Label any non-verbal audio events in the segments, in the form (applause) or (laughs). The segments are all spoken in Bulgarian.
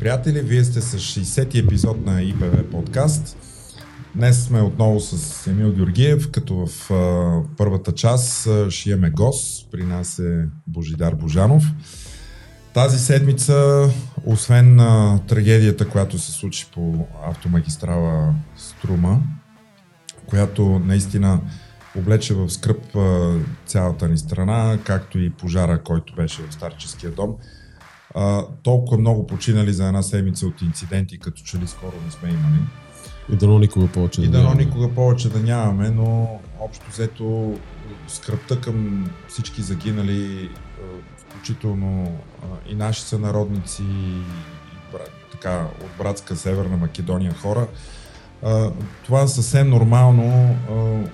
Приятели! Вие сте с 60-ти епизод на ИПВ подкаст. Днес сме отново с Емил Георгиев, като в а, първата част а, ще имаме гост. При нас е Божидар Божанов. Тази седмица, освен а, трагедията, която се случи по автомагистрала Струма, която наистина облече в скръп а, цялата ни страна, както и пожара, който беше в старческия дом – а, толкова много починали за една седмица от инциденти, като че ли скоро не сме имали. И дано никога повече и да дано никога повече да нямаме, но общо взето скръпта към всички загинали, включително и наши сънародници, и, така, от братска Северна Македония хора, това съвсем нормално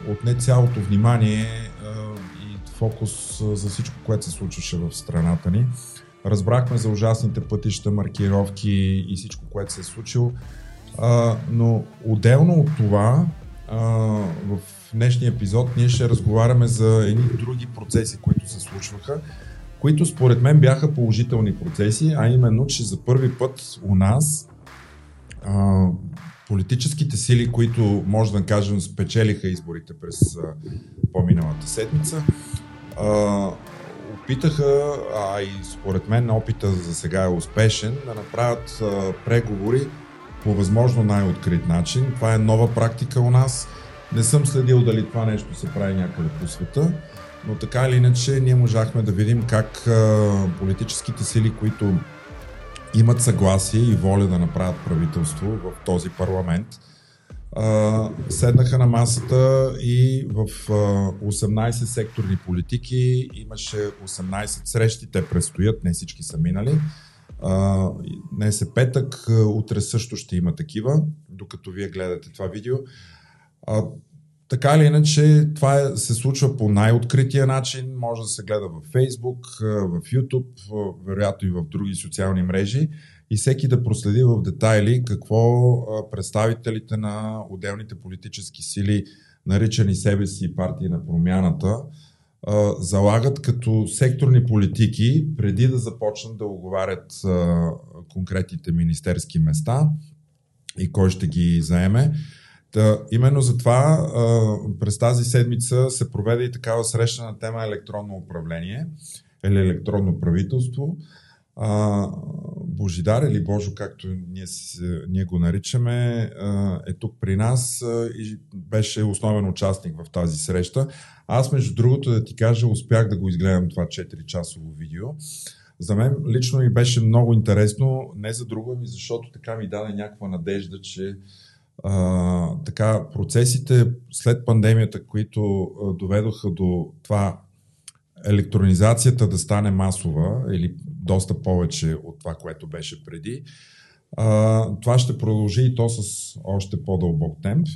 отне цялото внимание и фокус за всичко, което се случваше в страната ни. Разбрахме за ужасните пътища, маркировки и всичко, което се е случило. А, но отделно от това, а, в днешния епизод ние ще разговаряме за едни други процеси, които се случваха, които според мен бяха положителни процеси, а именно, че за първи път у нас а, политическите сили, които може да кажем спечелиха изборите през а, по-миналата седмица, а, опитаха, а и според мен опита за сега е успешен, да направят а, преговори по възможно най-открит начин. Това е нова практика у нас. Не съм следил дали това нещо се прави някъде по света, но така или иначе ние можахме да видим как а, политическите сили, които имат съгласие и воля да направят правителство в този парламент, седнаха на масата и в а, 18 секторни политики имаше 18 срещи, те предстоят, не всички са минали. Днес е петък, утре също ще има такива, докато вие гледате това видео. Така или иначе, това е, се случва по най-открития начин. Може да се гледа в Facebook, в YouTube, вероятно и в други социални мрежи и всеки да проследи в детайли какво представителите на отделните политически сили, наричани себе си партии на промяната, залагат като секторни политики, преди да започнат да оговарят конкретните министерски места и кой ще ги заеме. Та, именно затова през тази седмица се проведе и такава среща на тема електронно управление или електронно правителство а, Божидар или Божо, както ние, ние го наричаме, е тук при нас и беше основен участник в тази среща. Аз, между другото, да ти кажа, успях да го изгледам това 4-часово видео. За мен лично ми беше много интересно, не за друго, ми защото така ми даде някаква надежда, че а, така процесите след пандемията, които доведоха до това електронизацията да стане масова или доста повече от това, което беше преди. А, това ще продължи и то с още по-дълбок темп.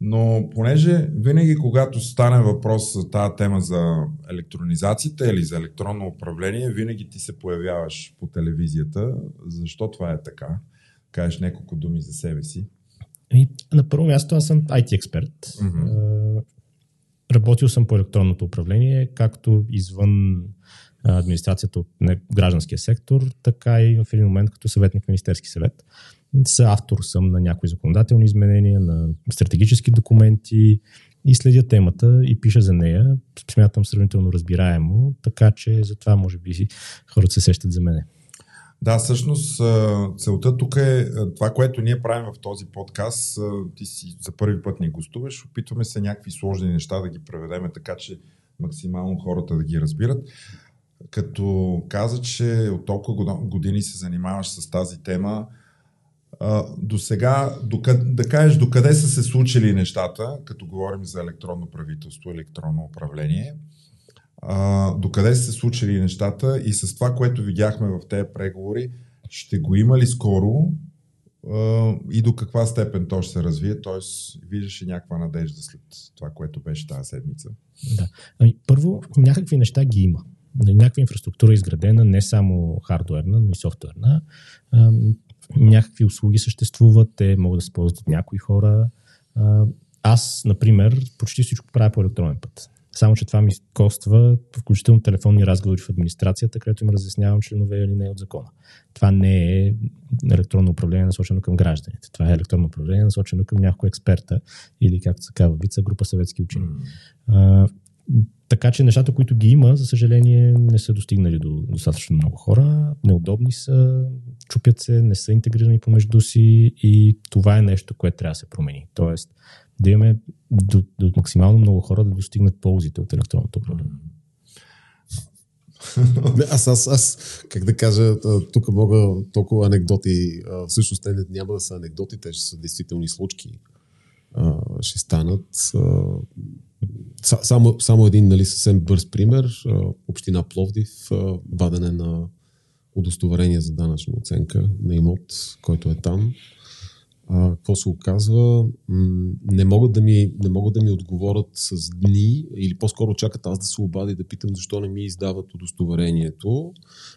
Но понеже винаги, когато стане въпрос за тази тема за електронизацията или за електронно управление, винаги ти се появяваш по телевизията. Защо това е така? Кажеш няколко думи за себе си. И на първо място аз съм IT експерт. Mm-hmm. Работил съм по електронното управление, както извън администрацията от гражданския сектор, така и в един момент като съветник в Министерски съвет. С автор съм на някои законодателни изменения, на стратегически документи и следя темата и пиша за нея. Смятам сравнително разбираемо, така че затова може би хората се сещат за мене. Да, всъщност целта тук е това, което ние правим в този подкаст. Ти си за първи път ни гостуваш. Опитваме се някакви сложни неща да ги преведеме така, че максимално хората да ги разбират. Като каза, че от толкова години се занимаваш с тази тема, до сега, да кажеш докъде са се случили нещата, като говорим за електронно правителство, електронно управление – а, докъде са се случили нещата и с това, което видяхме в тези преговори, ще го има ли скоро и до каква степен то ще се развие, т.е. виждаш и някаква надежда след това, което беше тази седмица? Да. Ами, първо, някакви неща ги има. Нали, някаква инфраструктура е изградена, не само хардуерна, но и софтуерна. Някакви услуги съществуват, те могат да се ползват от някои хора. Аз, например, почти всичко правя по електронен път. Само, че това ми коства включително телефонни разговори в администрацията, където им разяснявам членове или не от закона. Това не е електронно управление насочено към гражданите. Това е електронно управление насочено към някой експерта или, както се казва, вица група съветски учени. Mm. Така че нещата, които ги има, за съжаление, не са достигнали до достатъчно много хора. Неудобни са, чупят се, не са интегрирани помежду си и това е нещо, което трябва да се промени. Тоест, да имаме до, до максимално много хора да достигнат ползите от електронното управление. аз, аз, аз, как да кажа, тук мога толкова анекдоти, всъщност те няма да са анекдоти, те ще са действителни случки. Ще станат. Само, само един нали, съвсем бърз пример. Община Пловдив, вадене на удостоверение за данъчна оценка на имот, който е там а, какво се оказва, не могат, да ми, не могат да ми отговорят с дни или по-скоро чакат аз да се обади да питам защо не ми издават удостоверението,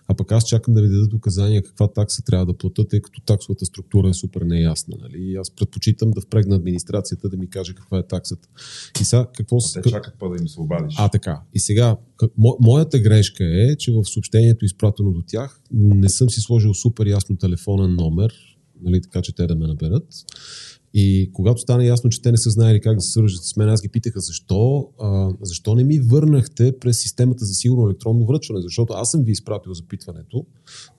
а пък аз чакам да ми дадат указания каква такса трябва да платя, тъй като таксовата структура е супер неясна. Нали? И аз предпочитам да впрегна администрацията да ми каже каква е таксата. И сега какво се... Те чакат па да им се обадиш. А, така. И сега, мо, моята грешка е, че в съобщението, изпратено до тях, не съм си сложил супер ясно телефонен номер, нали, така че те да ме наберат. И когато стана ясно, че те не са знаели как да се свържат с мен, аз ги питаха защо, а, защо не ми върнахте през системата за сигурно електронно връчване, защото аз съм ви изпратил запитването,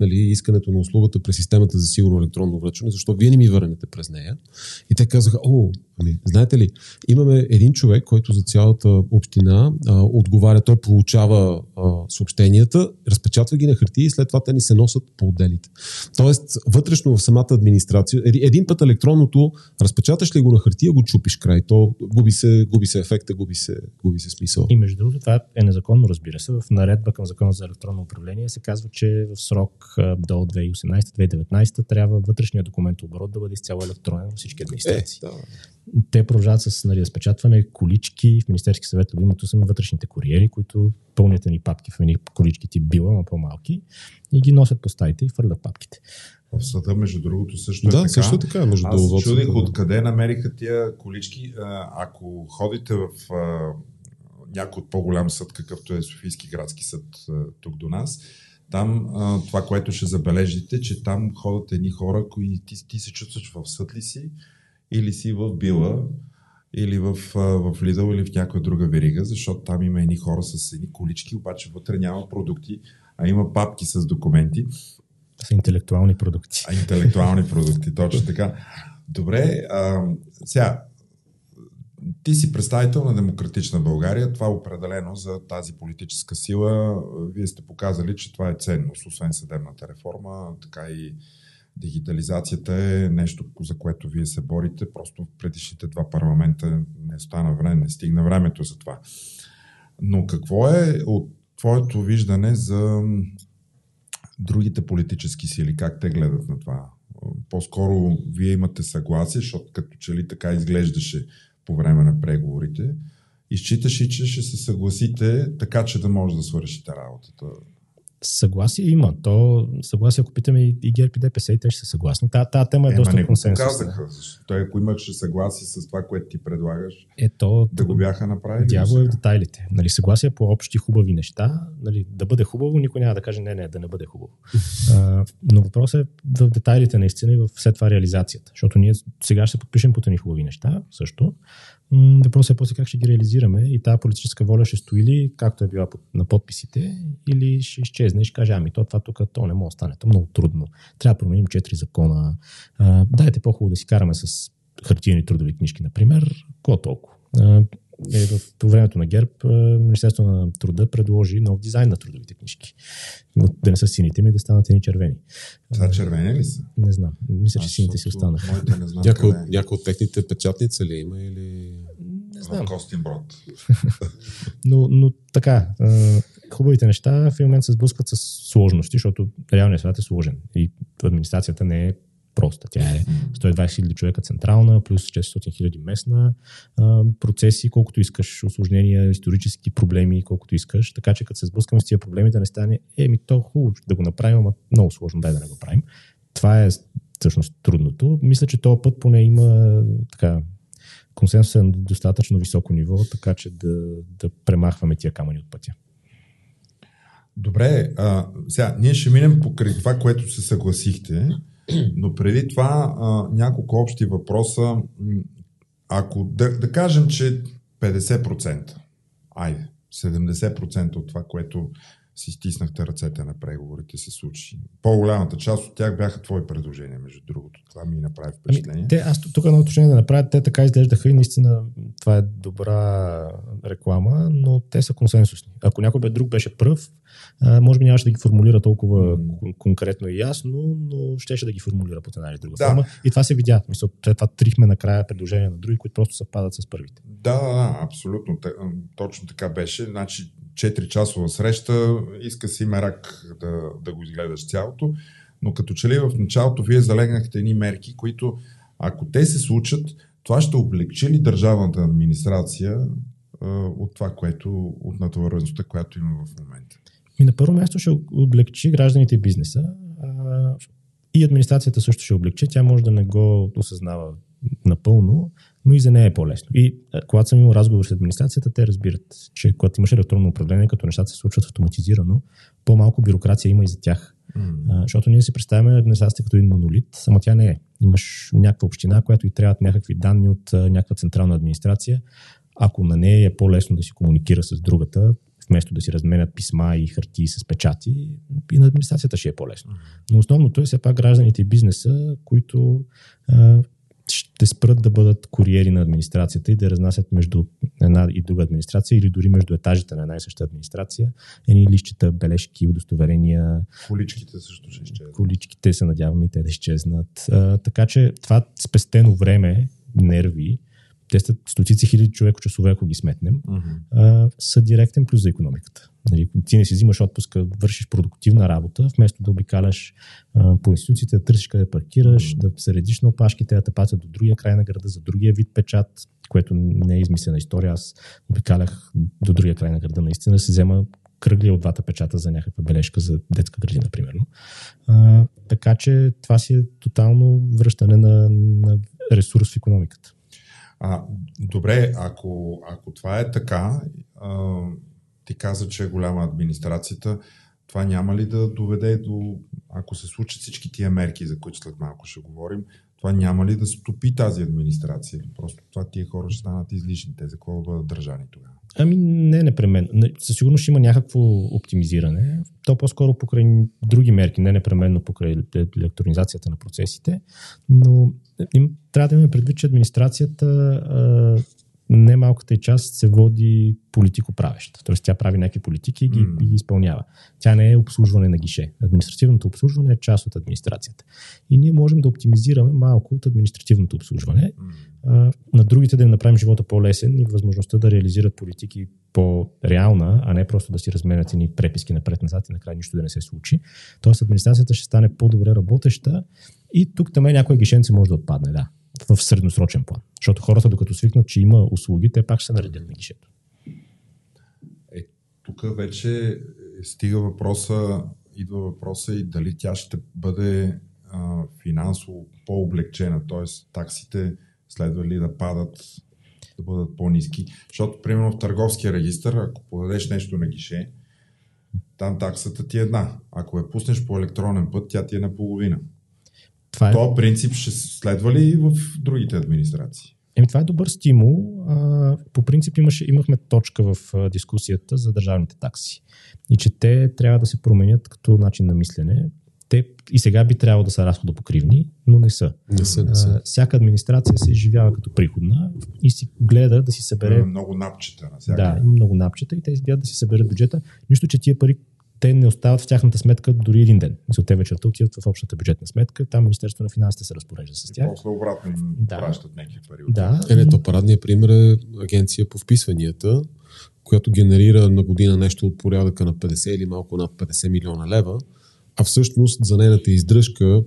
нали, искането на услугата през системата за сигурно електронно връчване, защо вие не ми върнете през нея. И те казаха, о, ами, знаете ли, имаме един човек, който за цялата община а, отговаря, той получава а, съобщенията, разпечатва ги на хартия и след това те ни се носят по отделите. Тоест, вътрешно в самата администрация, един път електронното разпечаташ ли го на хартия, го чупиш край. То губи се, губи се ефекта, губи се, губи се смисъл. И между другото, това е незаконно, разбира се. В наредба към закона за електронно управление се казва, че в срок до 2018-2019 трябва вътрешния документ оборот да бъде изцяло електронен във всички администрации. Е, да. Те продължават с нали, разпечатване, колички. В Министерски съвет любимото са на вътрешните куриери, които пълнят ни папки в едни колички тип била, но по-малки и ги носят по стаите и фърлят папките. В съда, между другото, също да, е така. също така. Между Аз се чудих откъде намериха тия колички. Ако ходите в някой от по-голям съд, какъвто е Софийски градски съд тук до нас, там това, което ще забележите, че там ходят едни хора, които ти, ти се чувстваш в съд ли си, или си в Била, или в, в Лидъл, или в някоя друга верига, защото там има едни хора с едни колички, обаче вътре няма продукти, а има папки с документи са интелектуални продукти. А, интелектуални продукти, точно така. Добре, а, сега, ти си представител на Демократична България. Това е определено за тази политическа сила. Вие сте показали, че това е ценност, освен съдебната реформа, така и дигитализацията е нещо, за което вие се борите. Просто в предишните два парламента не стана време, не стигна времето за това. Но какво е от твоето виждане за другите политически сили, как те гледат на това? По-скоро вие имате съгласие, защото като че ли така изглеждаше по време на преговорите. Изчиташ и че ще се съгласите така, че да може да свършите работата Съгласие има. То съгласие, ако питаме и, и ГЕРБ и ДПС, и те ще са съгласни. Та, та тема е, е доста консенсус. Казаха, той ако имаше съгласие с това, което ти предлагаш, е, то, да го бяха направили. Дявол е в детайлите. Нали, съгласие по общи хубави неща. Нали, да бъде хубаво, никой няма да каже не, не, да не бъде хубаво. а, но въпросът е в детайлите наистина и в след това реализацията. Защото ние сега ще подпишем по тъни хубави неща също. Въпросът е после как ще ги реализираме и тази политическа воля ще стои ли, както е била на подписите, или ще изчезне и ще каже, ами то това тук то не може да стане, то е много трудно. Трябва да променим четири закона. А, дайте по-хубаво да си караме с хартиени трудови книжки, например, какво толкова. Е, в, по времето на ГЕРБ Министерството на труда предложи нов дизайн на трудовите книжки. Да не са сините ми, да станат едни червени. Това червени ли са? Не знам. Мисля, че сините си останаха. Някой, някой от техните печатница ли има или... Не знам. Костин Брод. (laughs) но, но така, хубавите неща в момент се сблъскват с сложности, защото реалният свят е сложен и администрацията не е проста. Тя е 120 хиляди човека централна, плюс 600 хиляди местна, а, процеси, колкото искаш, осложнения, исторически проблеми, колкото искаш. Така че като се сблъскаме с тия проблеми, да не стане, еми то хубаво да го направим, ама много сложно, дай да не го правим. Това е всъщност трудното. Мисля, че този път поне има така консенсусът е на достатъчно високо ниво, така че да, да премахваме тия камъни от пътя. Добре, а, сега ние ще минем покрай това, което се съгласихте, (clears throat) но преди това а, няколко общи въпроса. Ако да, да кажем, че 50%, айде, 70% от това, което си стиснахте ръцете на преговорите, се случи. По-голямата част от тях бяха твои предложения, между другото. Това ми направи ами, впечатление. Ами, те, аз тук едно уточнение да направя. Те така изглеждаха и наистина това е добра реклама, но те са консенсусни. Ако някой бе друг беше пръв, може би нямаше да ги формулира толкова mm. конкретно и ясно, но щеше да ги формулира по една или друга да. форма. И това се видя. Мисля, това трихме накрая предложения на други, които просто съвпадат с първите. Да, да, да, абсолютно. Точно така беше. Значи, 4-часова среща, иска си мерак да, да го изгледаш цялото, но като че ли в началото вие залегнахте едни мерки, които ако те се случат, това ще облегчи ли държавната администрация а, от това, което, от натовареността, която има в момента? И на първо място ще облегчи гражданите и бизнеса. А, и администрацията също ще облегчи. Тя може да не го осъзнава напълно, но и за нея е по-лесно. И когато съм имал разговор с администрацията, те разбират, че когато имаш електронно управление, като нещата се случват автоматизирано, по-малко бюрокрация има и за тях. Mm. А, защото ние си представяме администрацията като един монолит, само тя не е. Имаш някаква община, която и трябват някакви данни от а, някаква централна администрация. Ако на нея е по-лесно да си комуникира с другата, вместо да си разменят писма и хартии с печати, и на администрацията ще е по-лесно. Но основното е все пак гражданите и бизнеса, които а, ще спрат да бъдат куриери на администрацията и да разнасят между една и друга администрация или дори между етажите на една и съща администрация. Едни лищета, бележки, удостоверения. Количките също ще изчезнат. Количките се надяваме и те да изчезнат. А, така че това спестено време, нерви, те стотици хиляди човека часове, ако ги сметнем, uh-huh. а, са директен плюс за економиката. Нали, ти не си взимаш отпуска, вършиш продуктивна работа, вместо да обикаляш а, по институциите, да търсиш къде паркираш, да се редиш на опашките, да те пасят до другия край на града, за другия вид печат, което не е измислена история. Аз обикалях до другия край на града, наистина се взема кръгли от двата печата за някаква бележка за детска градина, примерно. А, така че това си е тотално връщане на, на ресурс в економиката. А, добре, ако, ако това е така, а, ти каза, че е голяма администрацията, това няма ли да доведе до, ако се случат всички тия мерки, за които след малко ще говорим, това няма ли да стопи тази администрация? Просто това тия хора ще станат излишни. Те за какво да бъдат държани тогава? Ами не непременно. Със сигурност ще има някакво оптимизиране. То по-скоро покрай други мерки, не непременно покрай електронизацията на процесите, но им, трябва да имаме предвид, че администрацията немалката и част се води политико-правеща. Тоест тя прави някакви политики и ги, mm. ги изпълнява. Тя не е обслужване на гише. Административното обслужване е част от администрацията. И ние можем да оптимизираме малко от административното обслужване, mm. а, на другите да им направим живота по-лесен и възможността да реализират политики по-реална, а не просто да си разменят ни преписки напред-назад и накрая нищо да не се случи. Тоест администрацията ще стане по-добре работеща и тук там някоя гишенце може да отпадне, да в средносрочен план. Защото хората, докато свикнат, че има услуги, те пак ще се наредят на гишето. Е, тук вече стига въпроса, идва въпроса и дали тя ще бъде а, финансово по-облегчена, т.е. таксите следва ли да падат, да бъдат по-низки. Защото, примерно, в търговския регистр, ако подадеш нещо на гише, там таксата ти е една. Ако я пуснеш по електронен път, тя ти е наполовина. Това е... То принцип ще следва ли и в другите администрации? Еми, това е добър стимул. А, по принцип имаше, имахме точка в а, дискусията за държавните такси. И че те трябва да се променят като начин на мислене. Те и сега би трябвало да са разходопокривни, но не са. Не са, не са. А, всяка администрация се изживява като приходна и си гледа да си събере. Има много напчета на всяка. Да, има много напчета и те гледат да си съберат бюджета. Нищо, че тия пари, те не остават в тяхната сметка дори един ден. За те вечерта отиват в общата бюджетна сметка, там Министерството на финансите се разпорежда с тях. После обратно им да. пращат някакви пари. Да. Е, не, то парадният пример е агенция по вписванията, която генерира на година нещо от порядъка на 50 или малко над 50 милиона лева, а всъщност за нейната издръжка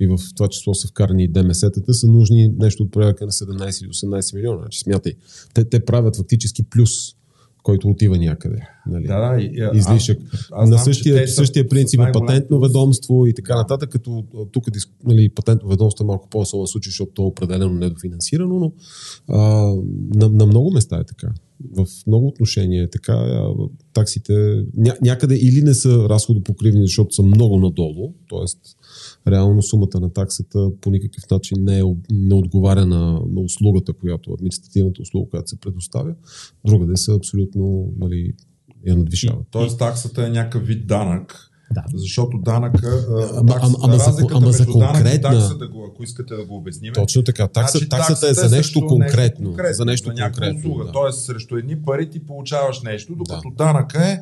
и в това число са вкарани и ДМС-тата, са нужни нещо от порядъка на 17 или 18 милиона. Значи, смятай, те, те правят фактически плюс който отива някъде. Нали? Да, да. И, Излишък. Аз, аз на същия, същия принцип е патентно ведомство и така нататък, като тук нали, патентно ведомство е малко по-особен случай, защото то е определено недофинансирано, но а, на, на много места е така. В много отношения е така. Таксите ня, някъде или не са разходопокривни, защото са много надолу, т.е. реално сумата на таксата по никакъв начин не, е, не отговаря на, на услугата, която административната услуга, която се предоставя. Другаде са абсолютно нали, я надвишава. Тоест таксата е някакъв вид данък, да. Защото данъка, ама, ама, ама, за, ама за конкретна... такса, да го, ако искате да го обясним. Точно така. Такса, значи, таксата, е за нещо конкретно. конкретно. За нещо за конкретно. Услуга. Да. Тоест, срещу едни пари ти получаваш нещо, докато да. данъка е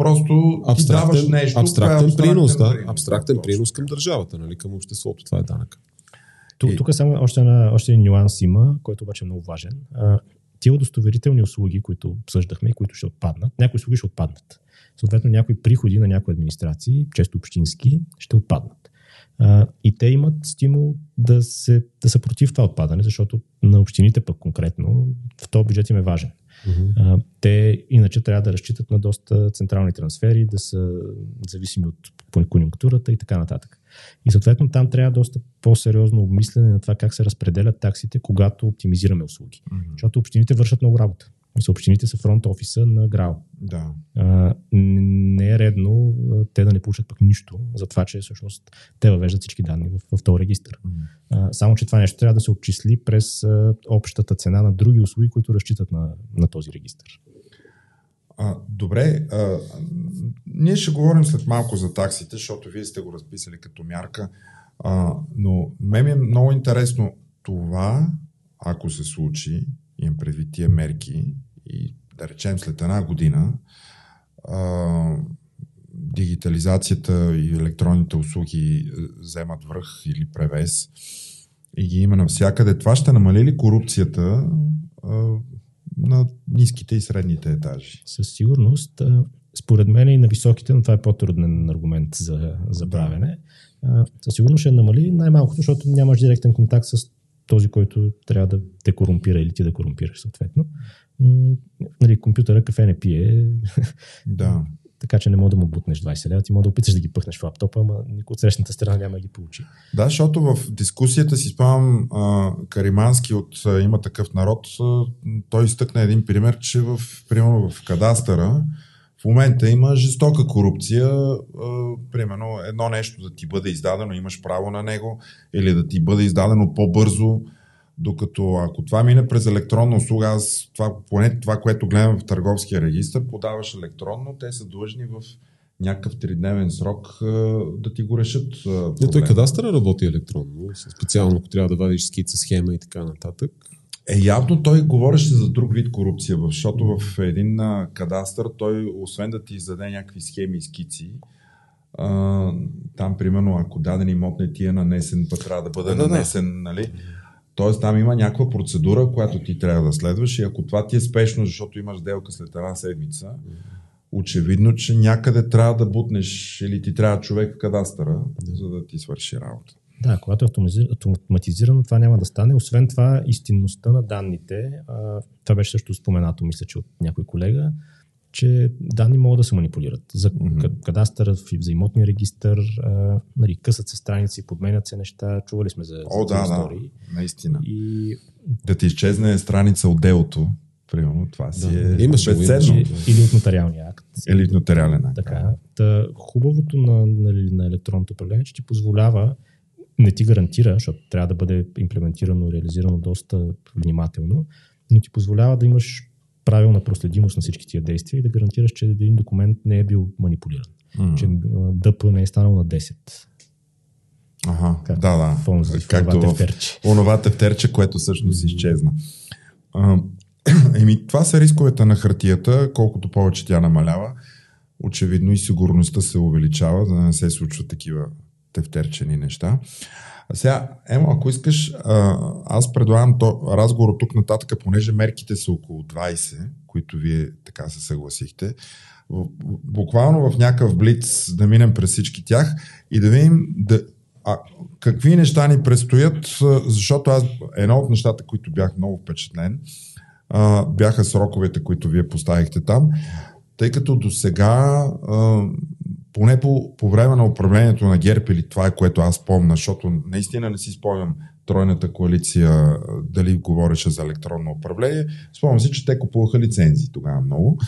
просто ти даваш нещо. Абстрактен принос, да. Абстрактен принос към държавата, нали, към обществото. Това е данък. Тук, тук само още, на, още един нюанс има, който обаче е много важен. тия удостоверителни услуги, които обсъждахме и които ще отпаднат, някои услуги ще отпаднат съответно някои приходи на някои администрации, често общински, ще отпаднат. А, и те имат стимул да, се, да са против това отпадане, защото на общините пък конкретно в този бюджет им е важен. А, те иначе трябва да разчитат на доста централни трансфери, да са зависими от конъюнктурата и така нататък. И съответно там трябва доста по-сериозно обмислене на това как се разпределят таксите, когато оптимизираме услуги. Uh-huh. Защото общините вършат много работа. Мисля, общините са фронт офиса на ГРАО. Да. А, не е редно а, те да не получат пък нищо за това, че всъщност те въвеждат всички данни в, в този регистр. Mm. А, само, че това нещо трябва да се отчисли през а, общата цена на други услуги, които разчитат на, на този регистр. А, добре, а, ние ще говорим след малко за таксите, защото вие сте го разписали като мярка, а, но мен е много интересно това, ако се случи, имам предвид тия мерки и да речем след една година а, дигитализацията и електронните услуги е, вземат връх или превес и ги има навсякъде. Това ще намали ли корупцията а, на ниските и средните етажи? Със сигурност. Според мен и на високите, но това е по-труден аргумент за, за правене. Със сигурност ще намали най-малкото, защото нямаш директен контакт с този, който трябва да те корумпира или ти да корумпираш съответно. Нали, компютъра кафе не пие. Да. (laughs) така че не мога да му бутнеш 20 лева, ти мога да опиташ да ги пъхнеш в лаптопа, ама никой от срещната страна няма да ги получи. Да, защото в дискусията си спомням Каримански от Има такъв народ, а, той изтъкна един пример, че в, примерно в кадастъра в момента има жестока корупция. А, примерно едно нещо да ти бъде издадено, имаш право на него, или да ти бъде издадено по-бързо, докато ако това мине през електронна услуга, аз това, поне това, което гледам в търговския регистр, подаваш електронно, те са длъжни в някакъв тридневен срок да ти го решат. Не, той кадастъра работи електронно, специално ако трябва да вадиш скица, схема и така нататък. Е, явно той говореше за друг вид корупция, защото в един кадастър той, освен да ти издаде някакви схеми и скици, а, там, примерно, ако даден имот не ти е нанесен, път трябва да бъде да, нанесен, да. нали? Тоест там има някаква процедура, която ти трябва да следваш и ако това ти е спешно, защото имаш сделка след една седмица, очевидно, че някъде трябва да бутнеш или ти трябва човек в кадастъра, за да ти свърши работа. Да, когато е автоматизирано, това няма да стане. Освен това, истинността на данните, това беше също споменато, мисля, че от някой колега, че данни могат да се манипулират. За mm-hmm. кадастър, за имотния регистр, а, нали, късат се страници, подменят се неща, чували сме за, О, за да, истории. Да, наистина. И... Да ти изчезне страница от делото, примерно, това си да. е имаш, безценно. Или от нотариалния акт. Или от нотариален акт. Така. Та, хубавото на, на, на електронното управление, че ти позволява не ти гарантира, защото трябва да бъде имплементирано реализирано доста внимателно, но ти позволява да имаш правилна проследимост на всички тия действия и да гарантираш, че един документ не е бил манипулиран. Mm. Че ДП не е станал на 10. Ага, как, да, да. Фонзи, Както в онова тефтерче, което всъщност изчезна. А, (clears throat) еми, това са рисковете на хартията. Колкото повече тя намалява, очевидно и сигурността се увеличава, за да не се случват такива тефтерчени неща. А сега, Емо, ако искаш, аз предлагам то, разговор от тук нататък, понеже мерките са около 20, които вие така се съгласихте, буквално в някакъв блиц да минем през всички тях и да видим да, а, какви неща ни предстоят, защото аз едно от нещата, които бях много впечатлен, бяха сроковете, които вие поставихте там, тъй като до сега, поне по, по време на управлението на ГЕРБ или това е което аз помня, защото наистина не си спомням тройната коалиция дали говореше за електронно управление, спомням си, че те купуваха лицензии тогава много.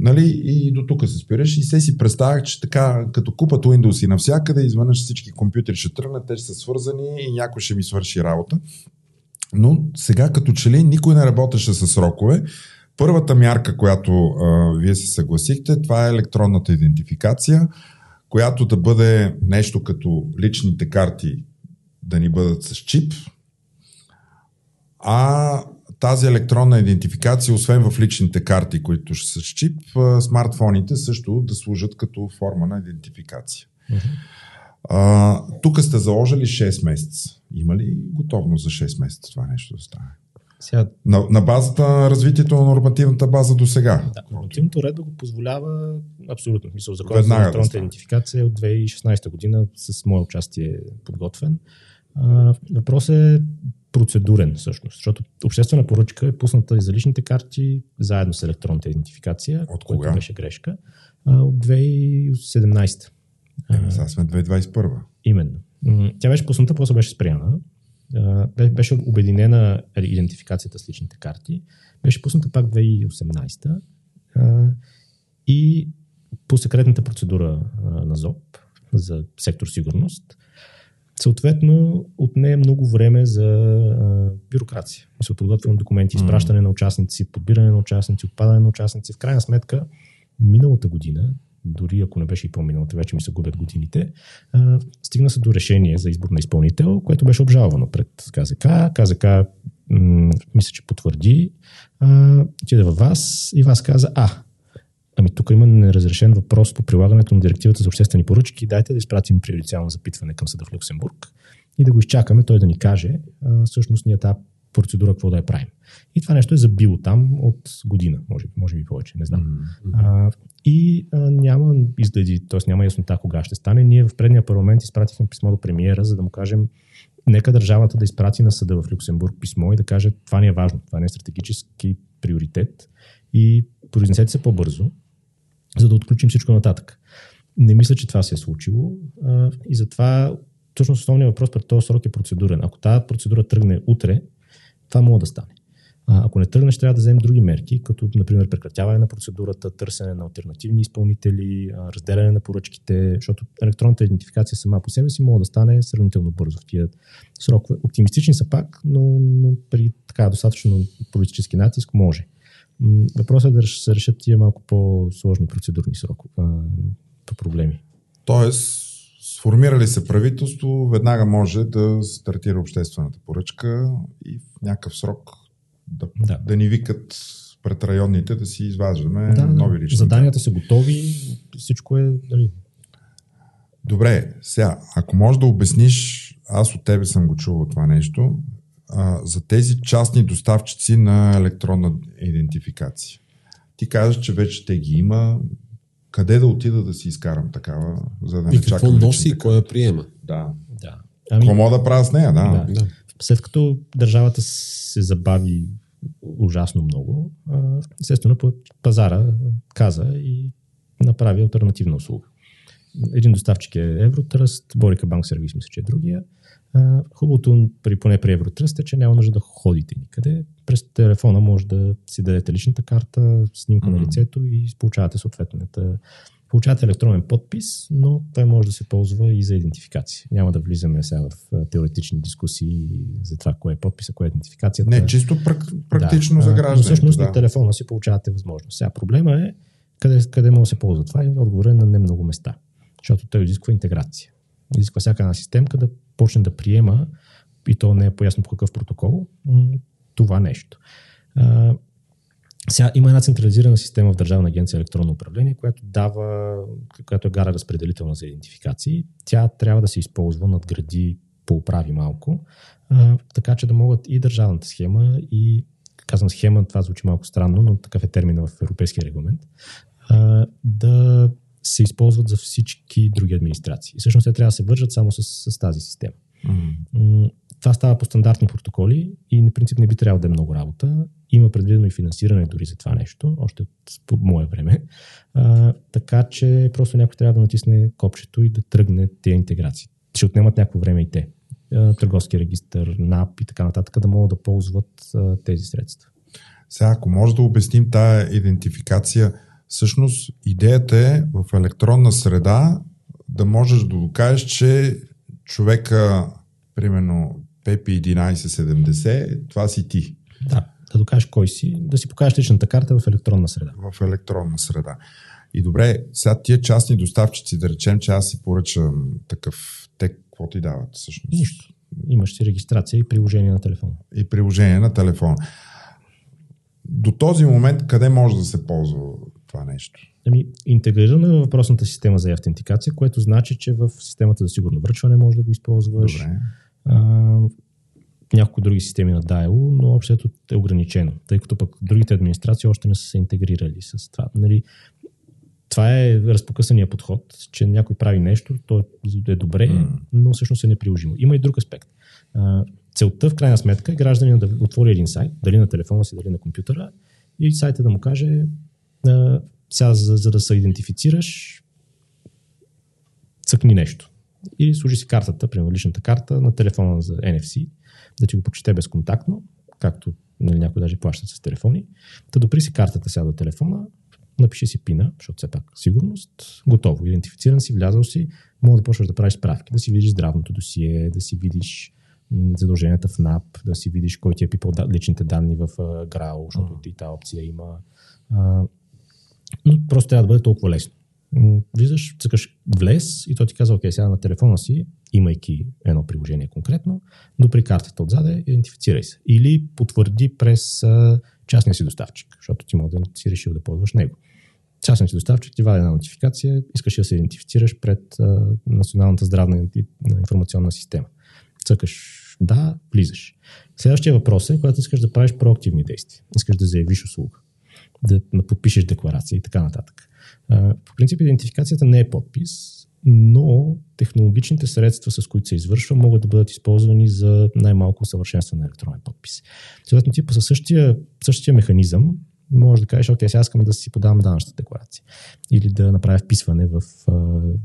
Нали, и до тук се спираш и се си представях, че така, като купат Windows и навсякъде, изведнъж всички компютри ще тръгнат, те ще са свързани и някой ще ми свърши работа. Но сега като че ли никой не работеше с срокове. Първата мярка, която а, вие се съгласихте, това е електронната идентификация, която да бъде нещо като личните карти да ни бъдат с чип, а тази електронна идентификация, освен в личните карти, които ще са с чип, смартфоните също да служат като форма на идентификация. Uh-huh. А, тук сте заложили 6 месеца. Има ли готовност за 6 месеца това нещо да стане? Сега... На, на базата на развитието на нормативната база до сега. Да, нормативното редо го позволява абсолютно. Мисъл, закон за електронната да идентификация е от 2016 година с мое участие подготвен. А, въпрос е процедурен всъщност, защото обществена поръчка е пусната и за личните карти заедно с електронната идентификация, от кога? беше грешка, а, от 2017. Е, сега сме 2021. Именно. Тя беше пусната, после беше спряна. Беше обединена идентификацията с личните карти. Беше пусната пак 2018. И по секретната процедура на ЗОП за сектор сигурност, съответно отне много време за бюрокрация. За подготвяне на документи, изпращане на участници, подбиране на участници, отпадане на участници. В крайна сметка, миналата година дори ако не беше и по-миналата, вече ми се губят годините, стигна се до решение за избор на изпълнител, което беше обжалвано пред КЗК. КЗК мисля, че потвърди, а, отиде във вас и вас каза, а, ами тук има неразрешен въпрос по прилагането на директивата за обществени поръчки, дайте да изпратим приоритетно запитване към съда в Люксембург и да го изчакаме, той да ни каже, а, всъщност ние тази процедура какво да я правим. И това нещо е забило там от година, може, може би повече, не знам. Mm-hmm. А, и а, няма изгледи, т.е. няма яснота кога ще стане. Ние в предния парламент изпратихме писмо до премиера, за да му кажем нека държавата да изпрати на съда в Люксембург писмо и да каже това не е важно, това не е стратегически приоритет и произнесете се по-бързо, за да отключим всичко нататък. Не мисля, че това се е случило а, и затова точно основният въпрос пред този срок е процедурен. Ако тази процедура тръгне утре, това може да стане. А, ако не тръгнеш, трябва да вземем други мерки, като, например, прекратяване на процедурата, търсене на альтернативни изпълнители, разделяне на поръчките, защото електронната идентификация сама по себе си може да стане сравнително бързо в тия срокове. Оптимистични са пак, но, но при така достатъчно политически натиск може. Въпросът е да се решат тия малко по-сложни процедурни срокове, проблеми. Тоест, сформира се правителство, веднага може да стартира обществената поръчка и в някакъв срок да, да. да ни викат пред районните да си изваждаме да, нови лични. Заданията са готови, всичко е... Дали... Добре, сега, ако можеш да обясниш, аз от тебе съм го чувал това нещо, а, за тези частни доставчици на електронна идентификация. Ти казваш, че вече те ги има. Къде да отида да си изкарам такава, за да и не какво чакам носи и кой я приема? Да. да. Ами... Какво мога да правя с нея, да. да. След като държавата се забави ужасно много, естествено пазара каза и направи альтернативна услуга. Един доставчик е Евротръст, Борика Банк сервис мисля, че е другия. Хубавото при, поне при Евротръст е, че няма нужда да ходите никъде. През телефона може да си дадете личната карта, снимка mm-hmm. на лицето и получавате съответната Получавате електронен подпис, но той може да се ползва и за идентификация. Няма да влизаме сега в теоретични дискусии за това, кое е подписа, кое е идентификацията. Не, чисто прак, практично да, за гражданите. Но всъщност да. на телефона си получавате възможност. Сега проблема е къде, къде може да се ползва това и отговор е на не много места. Защото той изисква интеграция. Изисква всяка една системка да почне да приема и то не е поясно по какъв протокол това нещо. Сега има една централизирана система в Държавна агенция електронно управление, която дава, която е гара разпределителна за идентификации. Тя трябва да се използва, надгради, поуправи малко, така че да могат и държавната схема, и казвам схема, това звучи малко странно, но такъв е термина в европейския регламент, да се използват за всички други администрации. И всъщност те трябва да се вържат само с, с тази система. Mm-hmm. Това става по стандартни протоколи и на принцип не би трябвало да е много работа. Има предвидено и финансиране дори за това нещо, още от по мое време. А, така че просто някой трябва да натисне копчето и да тръгне тези интеграции. Ще отнемат някакво време и те. Търговски регистр, НАП и така нататък, да могат да ползват а, тези средства. Сега, ако може да обясним тая идентификация, всъщност идеята е в електронна среда да можеш да докажеш, че човека, примерно Пепи 1170, това си ти. Да, да докажеш кой си, да си покажеш личната карта в електронна среда. В електронна среда. И добре, сега тия частни доставчици, да речем, че аз си поръчам такъв, те какво ти дават всъщност? Нищо. Имаш си регистрация и приложение на телефона. И приложение на телефона. До този момент къде може да се ползва това нещо? Ами, интегрирано е въпросната система за автентикация, което значи, че в системата за сигурно връчване може да го използваш. Добре. А, няколко други системи на DIAL, но общото е ограничено, тъй като пък другите администрации още не са се интегрирали с това. Нали, това е разпокъсания подход, че някой прави нещо, то е добре, mm. но всъщност е неприложимо. Има и друг аспект. Целта в крайна сметка е гражданин да отвори един сайт, дали на телефона си, дали на компютъра, и сайта да му каже, а, сега за, за да се идентифицираш, цъкни нещо. И служи си картата, примерно личната карта на телефона за NFC, да ти го прочете безконтактно, както нали, някой даже плащат с телефони. Та допри си картата сега до телефона, напиши си пина, защото все пак сигурност, готово, идентифициран си, влязал си, мога да почнеш да правиш справки, да си видиш здравното досие, да си видиш задълженията в НАП, да си видиш кой ти е пипал личните данни в ГРАО, защото mm. и тази опция има. Но просто трябва да бъде толкова лесно. Влизаш, цъкаш влез и той ти казва, окей, сега на телефона си, имайки едно приложение конкретно, допри картата отзаде, идентифицирай се. Или потвърди през а, частния си доставчик, защото ти може да си решил да ползваш него. Частният си доставчик ти вади една нотификация, искаш да се идентифицираш пред а, Националната здравна информационна система. Цъкаш да, влизаш. Следващия въпрос е, когато искаш да правиш проактивни действия. Искаш да заявиш услуга, да подпишеш декларация и така нататък. По принцип, идентификацията не е подпис, но технологичните средства, с които се извършва, могат да бъдат използвани за най-малко усъвършенстване на електронен подпис. Съответно, ти по същия, същия механизъм може да кажеш, окей, сега искам да си подавам данъчната декларация. Или да направя вписване в а,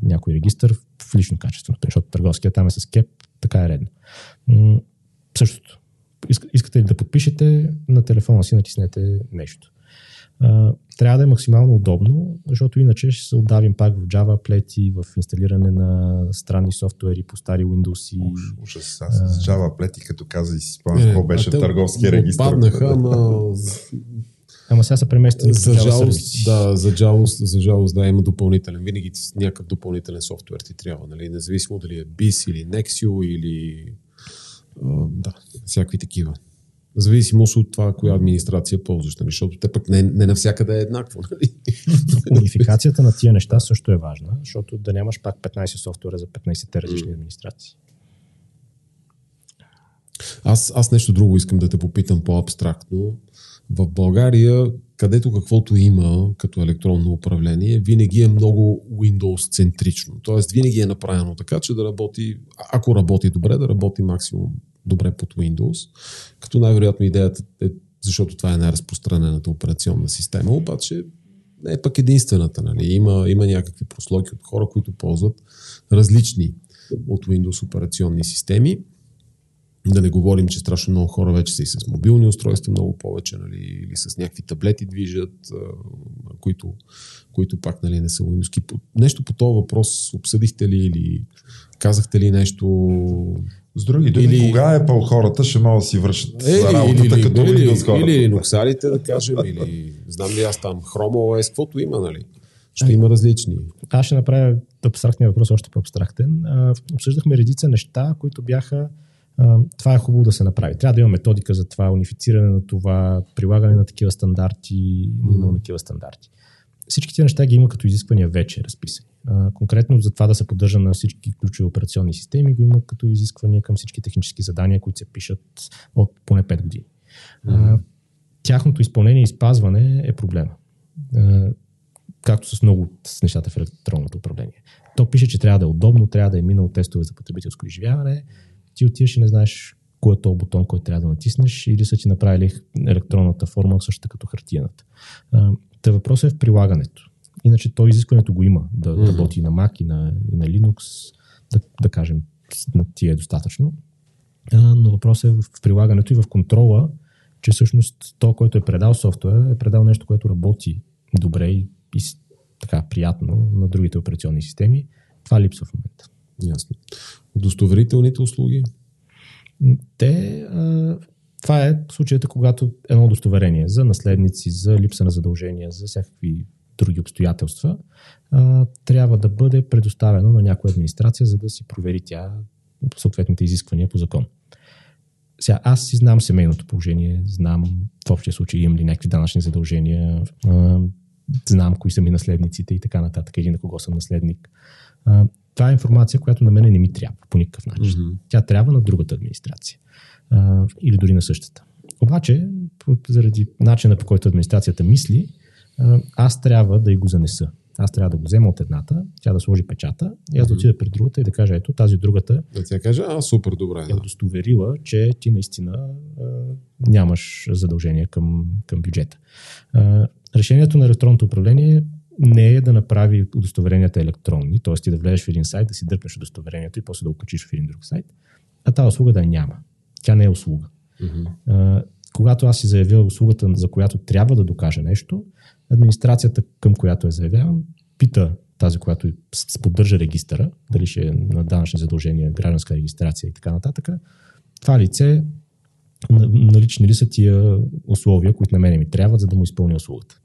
някой регистр в лично качество, защото търговския там е с кеп, така е редно. М- същото. Искате ли да подпишете, на телефона си натиснете нещо. А, трябва да е максимално удобно, защото иначе ще се отдавим пак в Java плети, в инсталиране на странни софтуери по стари Windows. И, Ужас, аз с Java плети, като каза и си спомням какво беше търговски регистр. Паднаха, ама (laughs) Ама сега са преместени за жалост, да, за жалост, за жалост, да, има допълнителен. Винаги някакъв допълнителен софтуер ти трябва, нали? Независимо дали е BIS или Nexio или да, всякакви такива. Зависимост от това, коя администрация ползваш, нали? защото те пък не, не навсякъде е еднакво. Нали? (laughs) Унификацията на тия неща също е важна, защото да нямаш пак 15 софтуера за 15-те различни администрации. Аз, аз нещо друго искам да те попитам по-абстрактно. В България, където каквото има като електронно управление, винаги е много Windows-центрично. Тоест, винаги е направено така, че да работи, ако работи добре, да работи максимум добре под Windows. Като най-вероятно идеята е, защото това е най-разпространената операционна система, обаче не е пък единствената. Нали? Има, има някакви прослойки от хора, които ползват различни от Windows операционни системи. Да не говорим, че страшно много хора вече са и с мобилни устройства много повече, нали, или с някакви таблети движат, които, които пак нали, не са Windows. Нещо по този въпрос обсъдихте ли или казахте ли нещо? С други думи, или... кога е по хората ще могат да си вършат е, работата или, като или, Windows хората? Или Linux да кажем, или знам ли аз там Chrome OS, каквото има, нали? Ще има различни. Аз ще направя абстрактния въпрос още по-абстрактен. обсъждахме редица неща, които бяха това е хубаво да се направи. Трябва да има методика за това, унифициране на това, прилагане на такива стандарти, mm. на такива стандарти. Всички тези неща ги има като изисквания вече разписани. А, конкретно за това да се поддържа на всички ключови операционни системи, го има като изисквания към всички технически задания, които се пишат от поне 5 години. А, тяхното изпълнение и спазване е проблема. А, както с много с нещата в електронното управление. То пише, че трябва да е удобно, трябва да е минало тестове за потребителско изживяване, ти отиваш и не знаеш кой е този бутон, който трябва да натиснеш, или са ти направили електронната форма също като хартияната. Та въпросът е в прилагането. Иначе то изискването го има да mm-hmm. работи и на Mac, и на, и на Linux, да, да кажем, на тия е достатъчно. А, но въпросът е в прилагането и в контрола, че всъщност то, който е предал софтуер, е предал нещо, което работи добре и, и така приятно на другите операционни системи. Това липсва в момента. Ясно. Удостоверителните услуги? Те, а, това е случаята, когато едно удостоверение за наследници, за липса на задължения, за всякакви други обстоятелства, а, трябва да бъде предоставено на някоя администрация, за да си провери тя съответните изисквания по закон. Сега, аз си знам семейното положение, знам в общия случай имам ли някакви данъчни задължения, а, знам кои са ми наследниците и така нататък, или на кого съм наследник. А, това е информация, която на мен не ми трябва по никакъв начин. Mm-hmm. Тя трябва на другата администрация а, или дори на същата. Обаче, заради начина по който администрацията мисли, аз трябва да й го занеса. Аз трябва да го взема от едната, тя да сложи печата и аз да отида пред другата и да кажа, ето тази другата. Да тя каже, а супер, добре. Е удостоверила, че ти наистина а, нямаш задължение към, към бюджета. А, решението на електронното управление не е да направи удостоверенията електронни, т.е. ти да влезеш в един сайт, да си дърпнеш удостоверението и после да го качиш в един друг сайт, а тази услуга да няма. Тя не е услуга. Uh-huh. А, когато аз си заявя услугата, за която трябва да докажа нещо, администрацията, към която е заявявам, пита тази, която поддържа регистъра, дали ще е на данъчни задължения, гражданска регистрация и така нататък, това лице налични ли са тия условия, които на мене ми трябват, за да му изпълня услугата.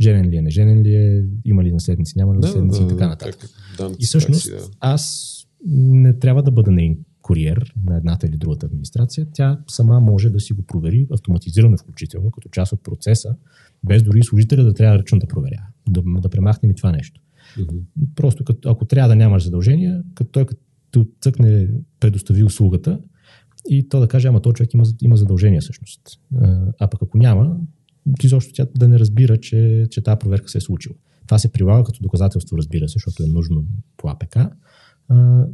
Женен ли е, не женен ли е, има ли наследници, няма ли наследници да, и така нататък. Да, и всъщност да. аз не трябва да бъда нейн куриер на едната или другата администрация, тя сама може да си го провери, автоматизирано включително, като част от процеса, без дори служителя да трябва ръчно да проверява, да, да премахнем и това нещо. Mm-hmm. Просто като, ако трябва да нямаш задължения, като той като цъкне предостави услугата и то да каже, ама то човек има, има задължения всъщност. А пък ако няма, изобщо тя да не разбира, че, че тази проверка се е случила. Това се прилага като доказателство, разбира се, защото е нужно по АПК,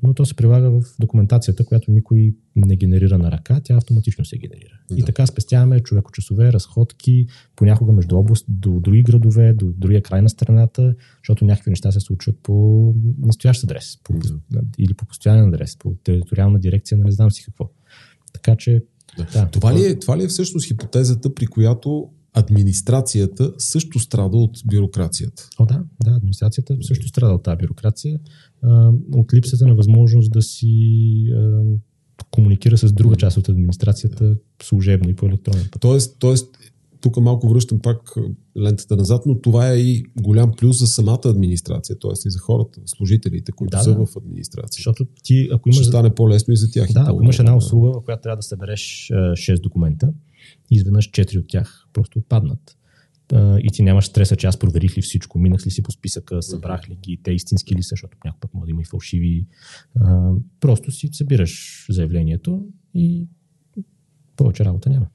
но то се прилага в документацията, която никой не генерира на ръка, тя автоматично се генерира. Да. И така спестяваме човекочасове, разходки, понякога между област до други градове, до другия край на страната, защото някакви неща се случват по настоящ адрес по, да. или по постоянен адрес, по териториална дирекция на не знам си какво. Така че. Да. Да, това, ли е, това ли е всъщност хипотезата, при която администрацията също страда от бюрокрацията. О, да, да, администрацията също страда от тази бюрокрация, а, от липсата на възможност да си а, комуникира с друга част от администрацията служебно и по електронен път. Тоест, тоест тук малко връщам пак лентата назад, но това е и голям плюс за самата администрация, т.е. и за хората, служителите, които да, са да. в администрация. Защото ти, ако имаш... Ще стане по-лесно и за тях. Да, ако имаш една услуга, в която трябва да събереш 6 документа, изведнъж 4 от тях просто отпаднат. И ти нямаш стреса, че аз проверих ли всичко, минах ли си по списъка, събрах ли ги, те истински ли са, защото някой път може да има и фалшиви. Просто си събираш заявлението и повече работа няма.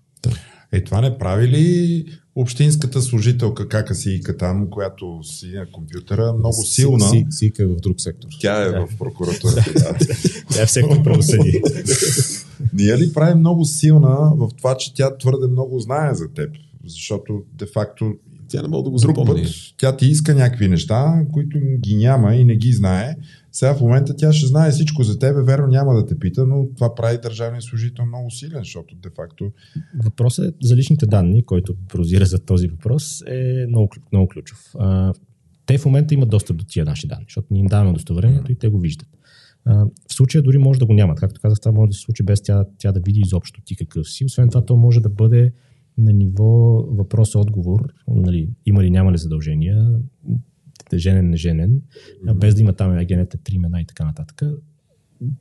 Е, това не прави ли общинската служителка, кака си ика там, която си на компютъра, много силна. Си, си, си е в друг сектор. Тя е да. в прокуратурата. да. Тя е в сектор правосъдие. (laughs) Ние ли прави много силна в това, че тя твърде много знае за теб? Защото, де-факто, тя не мога да го запомни. Път, тя ти иска някакви неща, които ги няма и не ги знае. Сега в момента тя ще знае всичко за тебе, верно няма да те пита, но това прави държавния служител много силен, защото де-факто... Въпросът за личните данни, който прозира за този въпрос, е много, много ключов. А, те в момента имат достъп до тия наши данни, защото ние им даваме удостоверението и те го виждат. А, в случая дори може да го нямат. Както казах, това може да се случи без тя, тя да види изобщо ти какъв си. Освен това, то може да бъде на ниво въпрос-отговор, нали, има ли, няма ли задължения, женен, неженен, без да има там агенета, три имена и така нататък.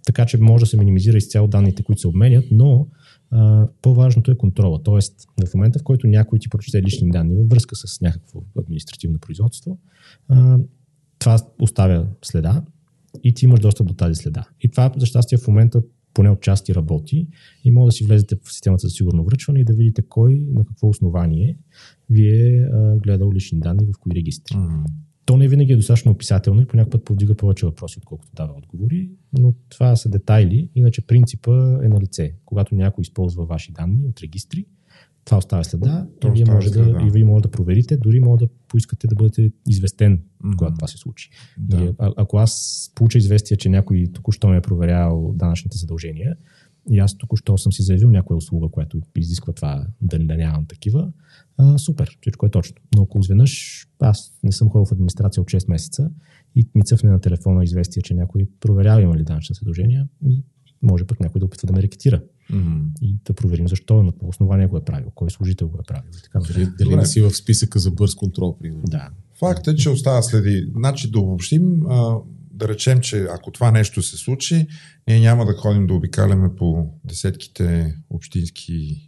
Така че може да се минимизира изцяло данните, които се обменят, но а, по-важното е контрола. Тоест, в момента, в който някой ти прочете лични данни във връзка с някакво административно производство, а, това оставя следа и ти имаш достъп до тази следа. И това, за щастие, в момента поне от части работи и може да си влезете в системата за сигурно връчване и да видите кой на какво основание ви е гледал лични данни в кои регистри. Mm-hmm. То не винаги е достатъчно описателно и понякога път повдига повече въпроси, отколкото дава отговори, но това са детайли, иначе принципа е на лице. Когато някой използва ваши данни от регистри, това оставя следа и вие, може следа. да, и вие може да проверите, дори може да поискате да бъдете известен, Мгм. когато това се случи. Да. Нали, А, ако аз получа известие, че някой току-що ме е проверял данъчните задължения и аз току-що съм си заявил някоя услуга, която изисква това да, да нямам такива, а, супер, всичко е точно. Но ако изведнъж аз не съм ходил в администрация от 6 месеца и ми цъфне на телефона известие, че някой проверява има ли данъчни задължения, и може пък някой да опитва да ме рекетира Мгм. и да проверим защо, на какво основание го е правил, кой служител го е правил. Така Дали, дали Добре. не си в списъка за бърз контрол, примерно. Да. Факт е, че остава следи. Значи да обобщим, а, да речем, че ако това нещо се случи, ние няма да ходим да обикаляме по десетките общински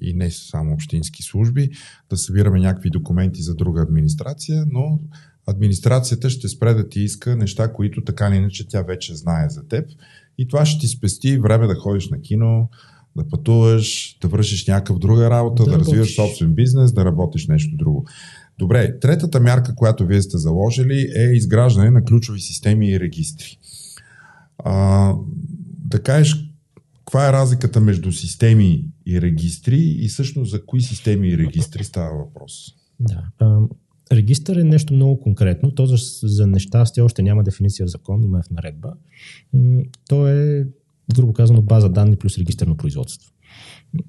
и не само общински служби, да събираме някакви документи за друга администрация, но администрацията ще спре да ти иска неща, които така или иначе тя вече знае за теб. И това ще ти спести време да ходиш на кино, да пътуваш, да вършиш някакъв друга работа, Да да, развиваш работиш. собствен бизнес, да работиш нещо друго. Добре, третата мярка, която вие сте заложили е изграждане на ключови системи и регистри. А, да кажеш, каква е разликата между системи и регистри и всъщност за кои системи и регистри става въпрос? Да. Регистър е нещо много конкретно. То за, за неща все още няма дефиниция в закон, има е в наредба. То е, грубо казано, база данни плюс регистърно производство.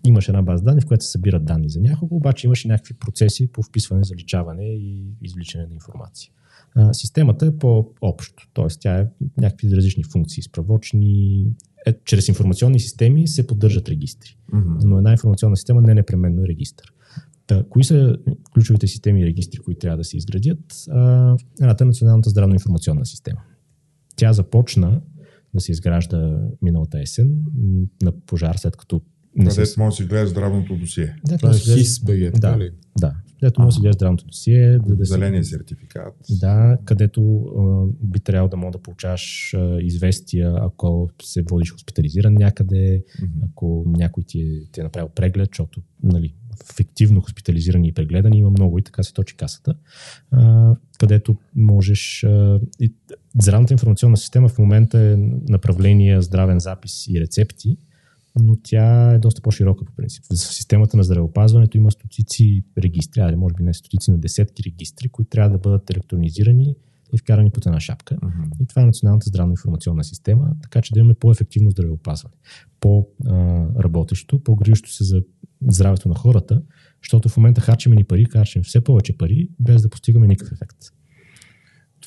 Имаш една база данни, в която се събират данни за някого, обаче имаш и някакви процеси по вписване, заличаване и извличане на информация. А, системата е по-общо, т.е. тя е някакви различни функции, справочни. Е, чрез информационни системи се поддържат регистри но една информационна система не непременно е регистър. Та, кои са ключовите системи и регистри, които трябва да се изградят? А, Едната е Националната здравна информационна система. Тя започна да се изгражда миналата есен на пожар, след като не се... Където може да си гледа здравното досие. Да, Това е се ХИС БГ, Да, така ли? да. Където може да се гледа здравното досие, да, да Зеления сертификат. Да, където а, би трябвало да мога да получаваш а, известия, ако се водиш хоспитализиран някъде, Мгм. ако някой ти е, ти е направил преглед, защото нали, фиктивно хоспитализирани и прегледани има много и така се точи касата, а, където можеш... А, и, здравната информационна система в момента е направление здравен запис и рецепти, но тя е доста по-широка по принцип. В системата на здравеопазването има стотици регистри, а може би не стотици, но десетки регистри, които трябва да бъдат електронизирани и вкарани под една шапка. Мгм. И това е Националната здравна информационна система, така че да имаме по-ефективно здравеопазване, по-работещо, по-грижащо се за здравето на хората, защото в момента харчим ни пари, харчим все повече пари, без да постигаме никакъв ефект.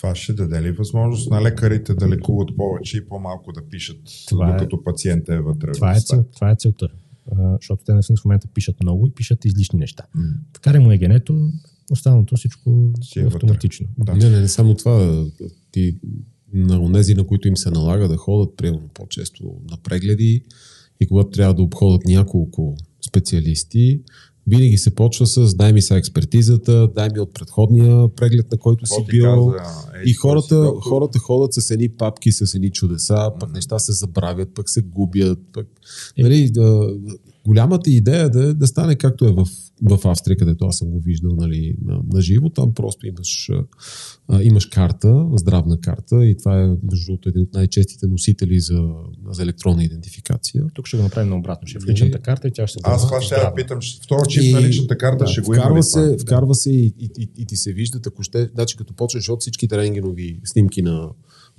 Това ще даде ли възможност на лекарите да лекуват повече и по-малко да пишат, Това е- докато пациента е вътре? Това е, цел, това е целта. А, защото те наистина в момента пишат много и пишат излишни неща. М. Вкарай му егенето, останалото всичко Си е е автоматично. Да. Не, не, не само това. Ти, на онези, на които им се налага да ходят, примерно по-често на прегледи и когато трябва да обходят няколко специалисти, винаги се почва с дай ми са експертизата, дай ми от предходния преглед, на който Какво си бил. каза, ей, И хората, доктор? хората ходят с едни папки, с едни чудеса, пък Мгм. неща се забравят, пък се губят. Пък, нали, да, голямата идея е да, да стане както е в, в Австрия, където аз съм го виждал нали, на, на живо. Там просто имаш, а, имаш карта, здравна карта и това е между другото един от най-честите носители за, за електронна идентификация. Тук ще го направим наобратно. Ще в личната карта и тя ще се Аз това ще я питам. Второ чип на личната карта да, ще го има вкарва ли се, това? вкарва се и, и, и, и ти се виждат, ако ще, значи като почнеш от всичките рентгенови снимки на,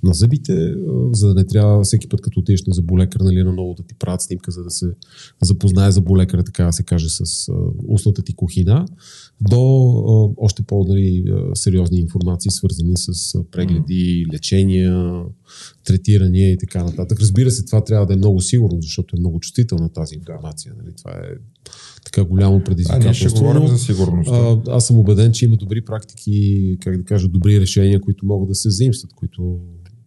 на зъбите, а, за да не трябва всеки път, като отидеш на зъболекар, нали, на ново да ти правят снимка, за да се запознае зъболекара, така да се каже, с а, устната ти кухина, до а, още по-нали, а, сериозни информации, свързани с а, прегледи, лечения, третирания и така нататък. Разбира се, това трябва да е много сигурно, защото е много чувствителна тази информация. Нали? Това е така голямо А, ние ще предизвикателство. говорим за сигурността. а, аз съм убеден, че има добри практики, как да кажа, добри решения, които могат да се заимстват, които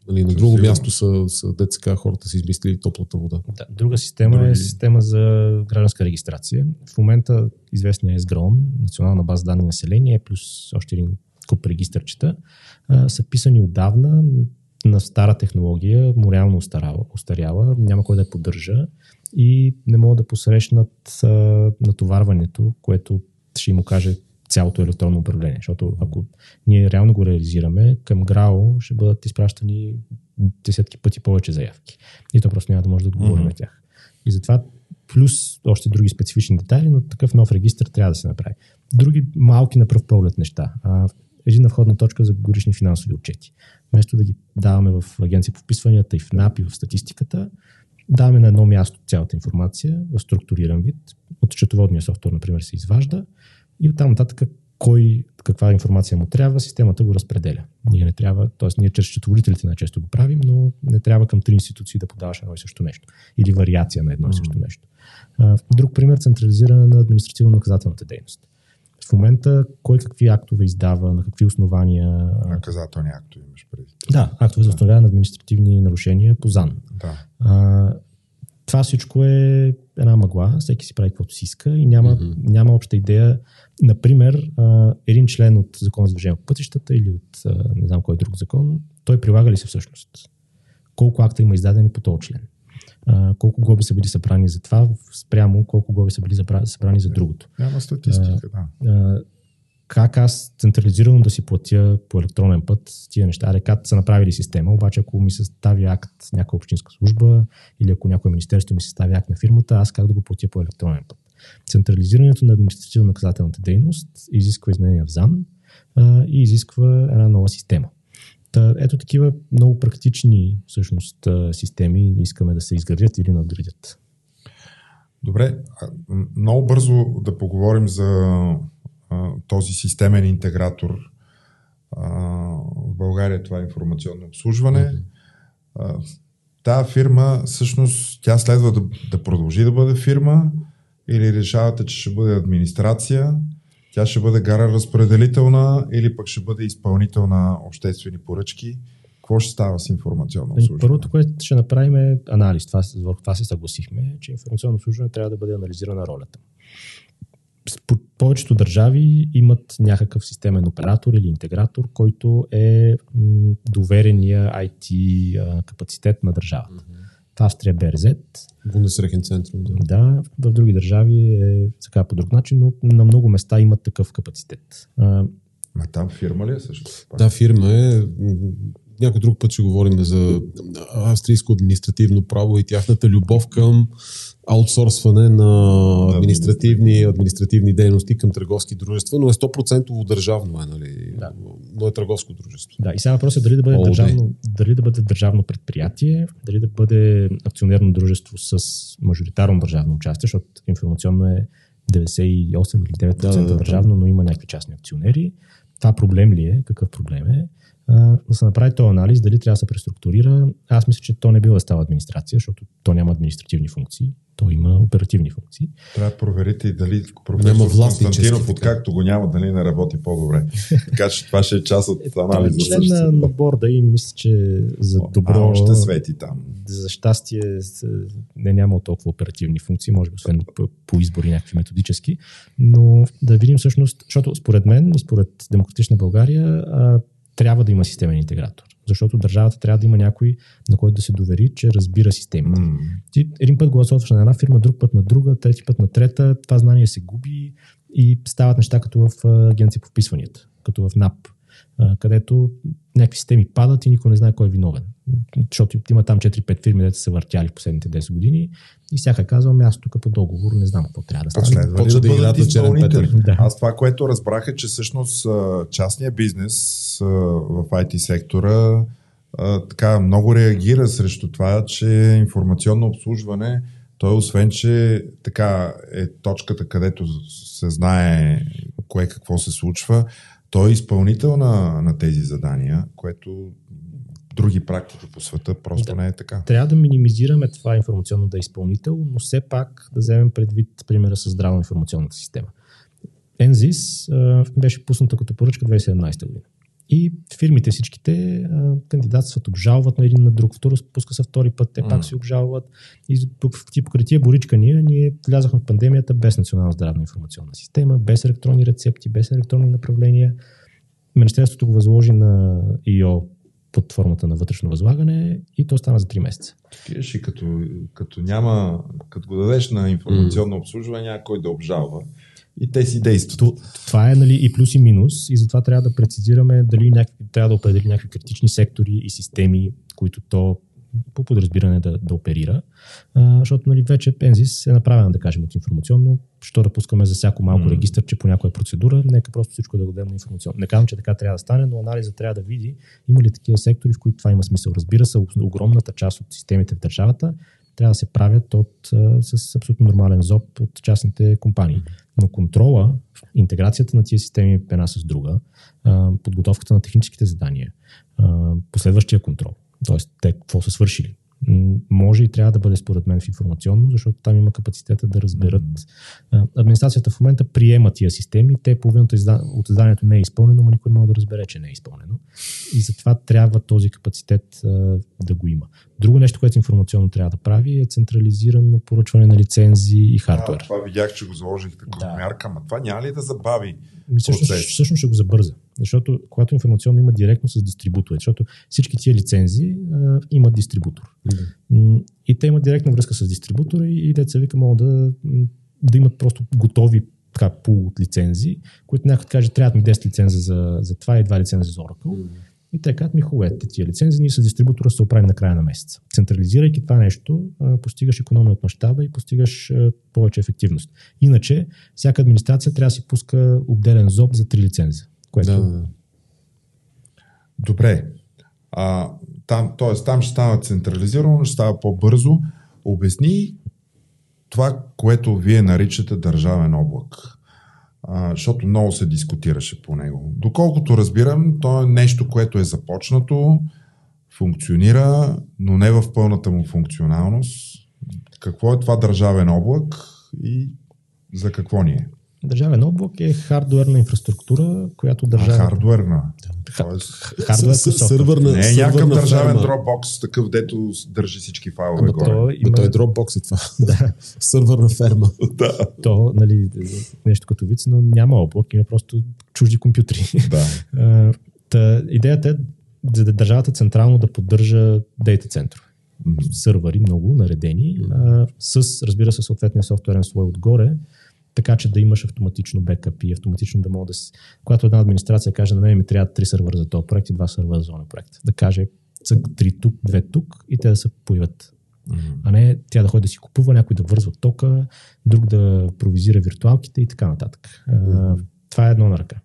нали, на друго място са, са деца, хората са измислили топлата вода. Да, друга система Други- е система за гражданска регистрация. В момента известния ЕСГРОН, национална база данни население, плюс още един куп регистърчета, а, са писани отдавна на стара технология, морално устаряла, устаряла, няма кой да я поддържа и не могат да посрещнат а, натоварването, което ще им окаже цялото електронно управление. Защото ако ние реално го реализираме, към ГРАО ще бъдат изпращани десетки пъти повече заявки. И то просто няма да може да отговорим mm-hmm. на тях. И затова плюс още други специфични детайли, но такъв нов регистр трябва да се направи. Други малки на пръв поглед неща. А, единна входна точка за годишни финансови отчети. Вместо да ги даваме в агенция по вписванията и в НАП и в статистиката, даваме на едно място цялата информация в структуриран вид. От счетоводния софтуер, например, се изважда и оттам нататък кой, каква информация му трябва, системата го разпределя. Ние не трябва, т.е. ние чрез счетоводителите най-често го правим, но не трябва към три институции да подаваш едно и също нещо. Или вариация на едно и също нещо. Друг пример централизиране на административно-наказателната дейност. В момента кой какви актове издава, на какви основания. Наказателни актове имаш преди. Да, актове за установяване на административни нарушения по ЗАН. Да. А, това всичко е една мъгла, всеки си прави каквото си иска и няма, mm-hmm. няма обща идея. Например, а, един член от Закон за движение по пътищата или от а, не знам кой друг закон, той прилага ли се всъщност? Колко акта има издадени по този член? А, колко глоби са били събрани за това, спрямо колко глоби са били събрани за другото? Няма статистика, да. Как аз централизирано да си платя по електронен път тия неща. Рекат са направили система, обаче ако ми се стави акт някаква общинска служба или ако някое министерство ми се стави акт на фирмата, аз как да го платя по електронен път. Централизирането на административно-наказателната дейност изисква изменения в ЗАН а, и изисква една нова система. Та, ето такива много практични всъщност системи искаме да се изградят или надградят. Добре, много бързо да поговорим за този системен интегратор. в България това е информационно обслужване. Mm-hmm. Тая фирма, всъщност, тя следва да, да продължи да бъде фирма или решавате, че ще бъде администрация, тя ще бъде гара разпределителна или пък ще бъде изпълнител на обществени поръчки. Какво ще става с информационно ами, обслужване? Първото, което ще направим е анализ. Това, върху това се съгласихме, че информационно обслужване трябва да бъде анализирана ролята повечето държави имат някакъв системен оператор или интегратор, който е доверения IT капацитет на държавата. Mm-hmm. В Австрия БРЗ. Бундесрехен център. Да. да, в други държави е така по друг начин, но на много места имат такъв капацитет. Ма там фирма ли е също? Да, фирма е. Някой друг път ще говорим за австрийско административно право и тяхната любов към аутсорсване на административни, административни дейности към търговски дружества, но е 100% държавно е, нали? Да. но е търговско дружество. Да, и сега въпросът е дали да бъде, държавно, дали да бъде държавно предприятие, дали да бъде акционерно дружество с мажоритарно държавно участие, защото информационно е 98 или 9% да, да, държавно, но има някакви частни акционери. Това проблем ли е? Какъв проблем е? Да се направи този анализ, дали трябва да се преструктурира. Аз мисля, че то не било да става администрация, защото то няма административни функции, то има оперативни функции. Трябва да проверите и дали професор Константинов, откакто го няма, дали не работи по-добре. така че това ще е част от е, анализа. Е, член на, на борда и мисля, че за добро... А, още свети там. За щастие не няма толкова оперативни функции, може би освен по, по избори някакви методически, но да видим всъщност, защото според мен и според Демократична България трябва да има системен интегратор. Защото държавата трябва да има някой, на който да се довери, че разбира системите. Mm. Ти един път гласуваш на една фирма, друг път на друга, трети път на трета, това знание се губи и стават неща като в агенция по вписванията, като в НАП, където някакви системи падат и никой не знае кой е виновен защото има там 4-5 фирми, които са въртяли в последните 10 години и всяка казва, ами аз тук по договор не знам какво трябва да стане. Следва ли да, да бъдат изпълнители? Да. Аз това, което разбрах е, че всъщност частния бизнес в IT сектора така много реагира срещу това, че информационно обслужване той освен, че така е точката, където се знае кое какво се случва, той е изпълнител на, на тези задания, което други практики по света просто да. не е така. Трябва да минимизираме това информационно да е изпълнител, но все пак да вземем предвид примера с здравна информационната система. NZIS беше пусната като поръчка 2017 година. И фирмите всичките а, кандидатстват, обжалват на един на друг, второ пуска се втори път, те mm. пак си обжалват. И тип крития боричкания ние влязахме в пандемията без национална здравна информационна система, без електронни рецепти, без електронни направления. Министерството го възложи на ИО под формата на вътрешно възлагане и то стана за 3 месеца. и като, като няма, като го дадеш на информационно обслужване, няма кой да обжалва. И те си действат. Това е нали, и плюс и минус и затова трябва да прецизираме дали някакви, трябва да определи някакви критични сектори и системи, които то по подразбиране да, да оперира, а, защото нали, вече Пензис е направена, да кажем, от информационно, що да пускаме за всяко малко mm. регистър, че по някоя процедура, нека просто всичко да го дадем на информационно. Не казвам, че така трябва да стане, но анализа трябва да види има ли такива сектори, в които това има смисъл. Разбира се, огромната част от системите в държавата трябва да се правят от, с абсолютно нормален ЗОП от частните компании. Но контрола, интеграцията на тези системи една с друга, подготовката на техническите задания, последващия контрол, т.е. те какво са свършили, може и трябва да бъде според мен в информационно, защото там има капацитета да разберат. Mm-hmm. Администрацията в момента приема тия системи, те половината от изданието не е изпълнено, но никой не може да разбере, че не е изпълнено. И затова трябва този капацитет да го има. Друго нещо, което информационно трябва да прави е централизирано поръчване на лицензи и хардвер. Да, това видях, че го заложих като да. мярка, но това няма ли да забави ми всъщност, всъщност ще го забърза. Защото когато информационно има директно с дистрибутори, защото всички тия лицензи а, имат дистрибутор. Mm-hmm. И те имат директна връзка с дистрибутори и деца вика могат да, да имат просто готови така, пул от лицензи, които някой каже, трябва ми 10 лиценза за, за това и 2 лиценза за Oracle. Mm-hmm. И те казват ми, хубаво, тия лицензи, ние с дистрибутора се оправим на края на месеца. Централизирайки това нещо, постигаш економия от мащаба и постигаш повече ефективност. Иначе, всяка администрация трябва да си пуска отделен зоб за три лиценза. Което... Да, да. Добре. А, там, т.е. там ще става централизирано, ще става по-бързо. Обясни това, което вие наричате държавен облак защото много се дискутираше по него. Доколкото разбирам, то е нещо, което е започнато, функционира, но не в пълната му функционалност. Какво е това държавен облак и за какво ни е? Държавен облак е хардуерна инфраструктура, която държава. Хардуерна. Хардуер сървърна, Не е някакъв държавен. Dropbox, такъв, дето държи всички файлове Ама горе. То има... Той е Dropbox е това. (laughs) да. Сървърна ферма. да. То, нали, нещо като виц, но няма облак, има просто чужди компютри. Да. (laughs) Та, идеята е за да държавата централно да поддържа дейта центрове. Mm-hmm. Сървъри много наредени, mm-hmm. а, с, разбира се, съответния софтуерен слой отгоре, така че да имаш автоматично бекъп и автоматично да мога да си... Когато една администрация каже, на мен ми трябва три сървъра за този проект и два сървъра за този проект, да каже цък, три тук, две тук и те да се появят. Mm-hmm. А не тя да ходи да си купува, някой да вързва тока, друг да провизира виртуалките и така нататък. Mm-hmm. това е едно на ръка.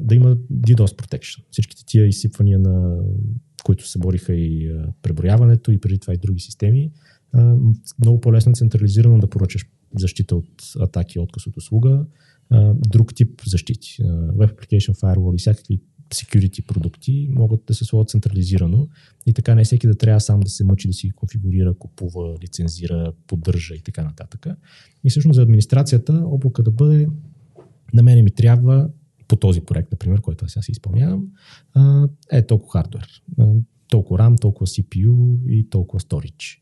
да има DDoS protection. Всичките тия изсипвания на които се бориха и преброяването и преди това и други системи, много по-лесно централизирано да поръчаш защита от атаки, отказ от услуга, друг тип защити. Web Application Firewall и всякакви security продукти могат да се сложат централизирано и така не всеки да трябва сам да се мъчи да си конфигурира, купува, лицензира, поддържа и така нататък. И всъщност за администрацията облака да бъде на мене ми трябва по този проект, например, който аз сега си изпълнявам, е толкова хардвер. Толкова RAM, толкова CPU и толкова storage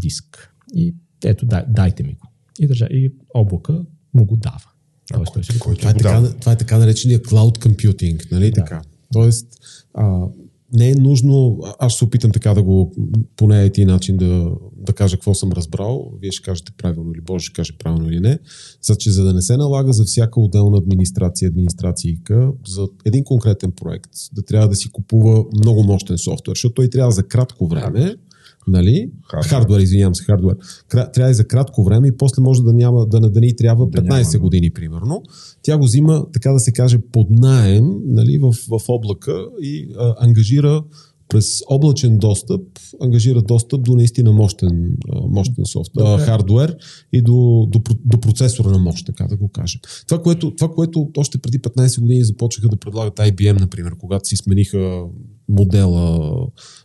диск. И ето, дай, дайте ми го и, държа, и облака му го дава. Тоест, той кой, това, е така, това е така наречения cloud computing, нали? Да. така? Тоест, а, не е нужно, аз се опитам така да го, поне един начин да, да кажа какво съм разбрал, вие ще кажете правилно или Боже ще каже правилно или не, за че за да не се налага за всяка отделна администрация, администрацийка, за един конкретен проект, да трябва да си купува много мощен софтуер, защото той трябва за кратко време Нали? Хардвер. хардвер, извинявам се, хардвер. Трябва и за кратко време и после може да няма, да, да ни трябва 15 да няма, години, примерно. Тя го взима, така да се каже, под наем нали, в, в облака и а, ангажира през облачен достъп, ангажира достъп до наистина мощен, мощен софтуер, хардвер и до, до, до процесора на мощ, така да го кажем. Това което, това, което още преди 15 години започнаха да предлагат IBM, например, когато си смениха модела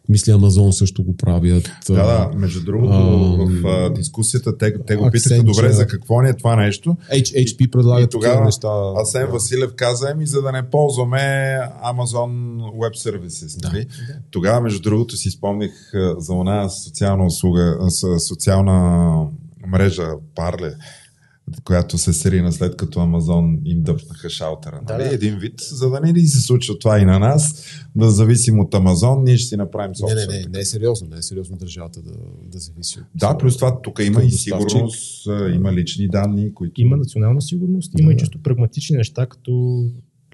мисля, Амазон също го правят. Да, да. Между другото, а, в а, дискусията те, те го питаха добре за какво ни е това нещо. H, HP предлагат и тогава неща. Асен Василев каза ми, за да не ползваме Amazon Web Services. Нали? Да. Тогава, между другото, си спомних за една социална услуга, социална мрежа Парле, която се срина след като Амазон им дъпнаха шалтера. Да, нали? да. Един вид, за да не ли се случва това и на нас, да зависим от Амазон, ние ще си направим Не, собствено. не, не, не е сериозно, не е сериозно държавата да, да зависи от... Да, плюс това тук има и сигурност, има лични данни, които... Има национална сигурност, има Да. и чисто прагматични неща, като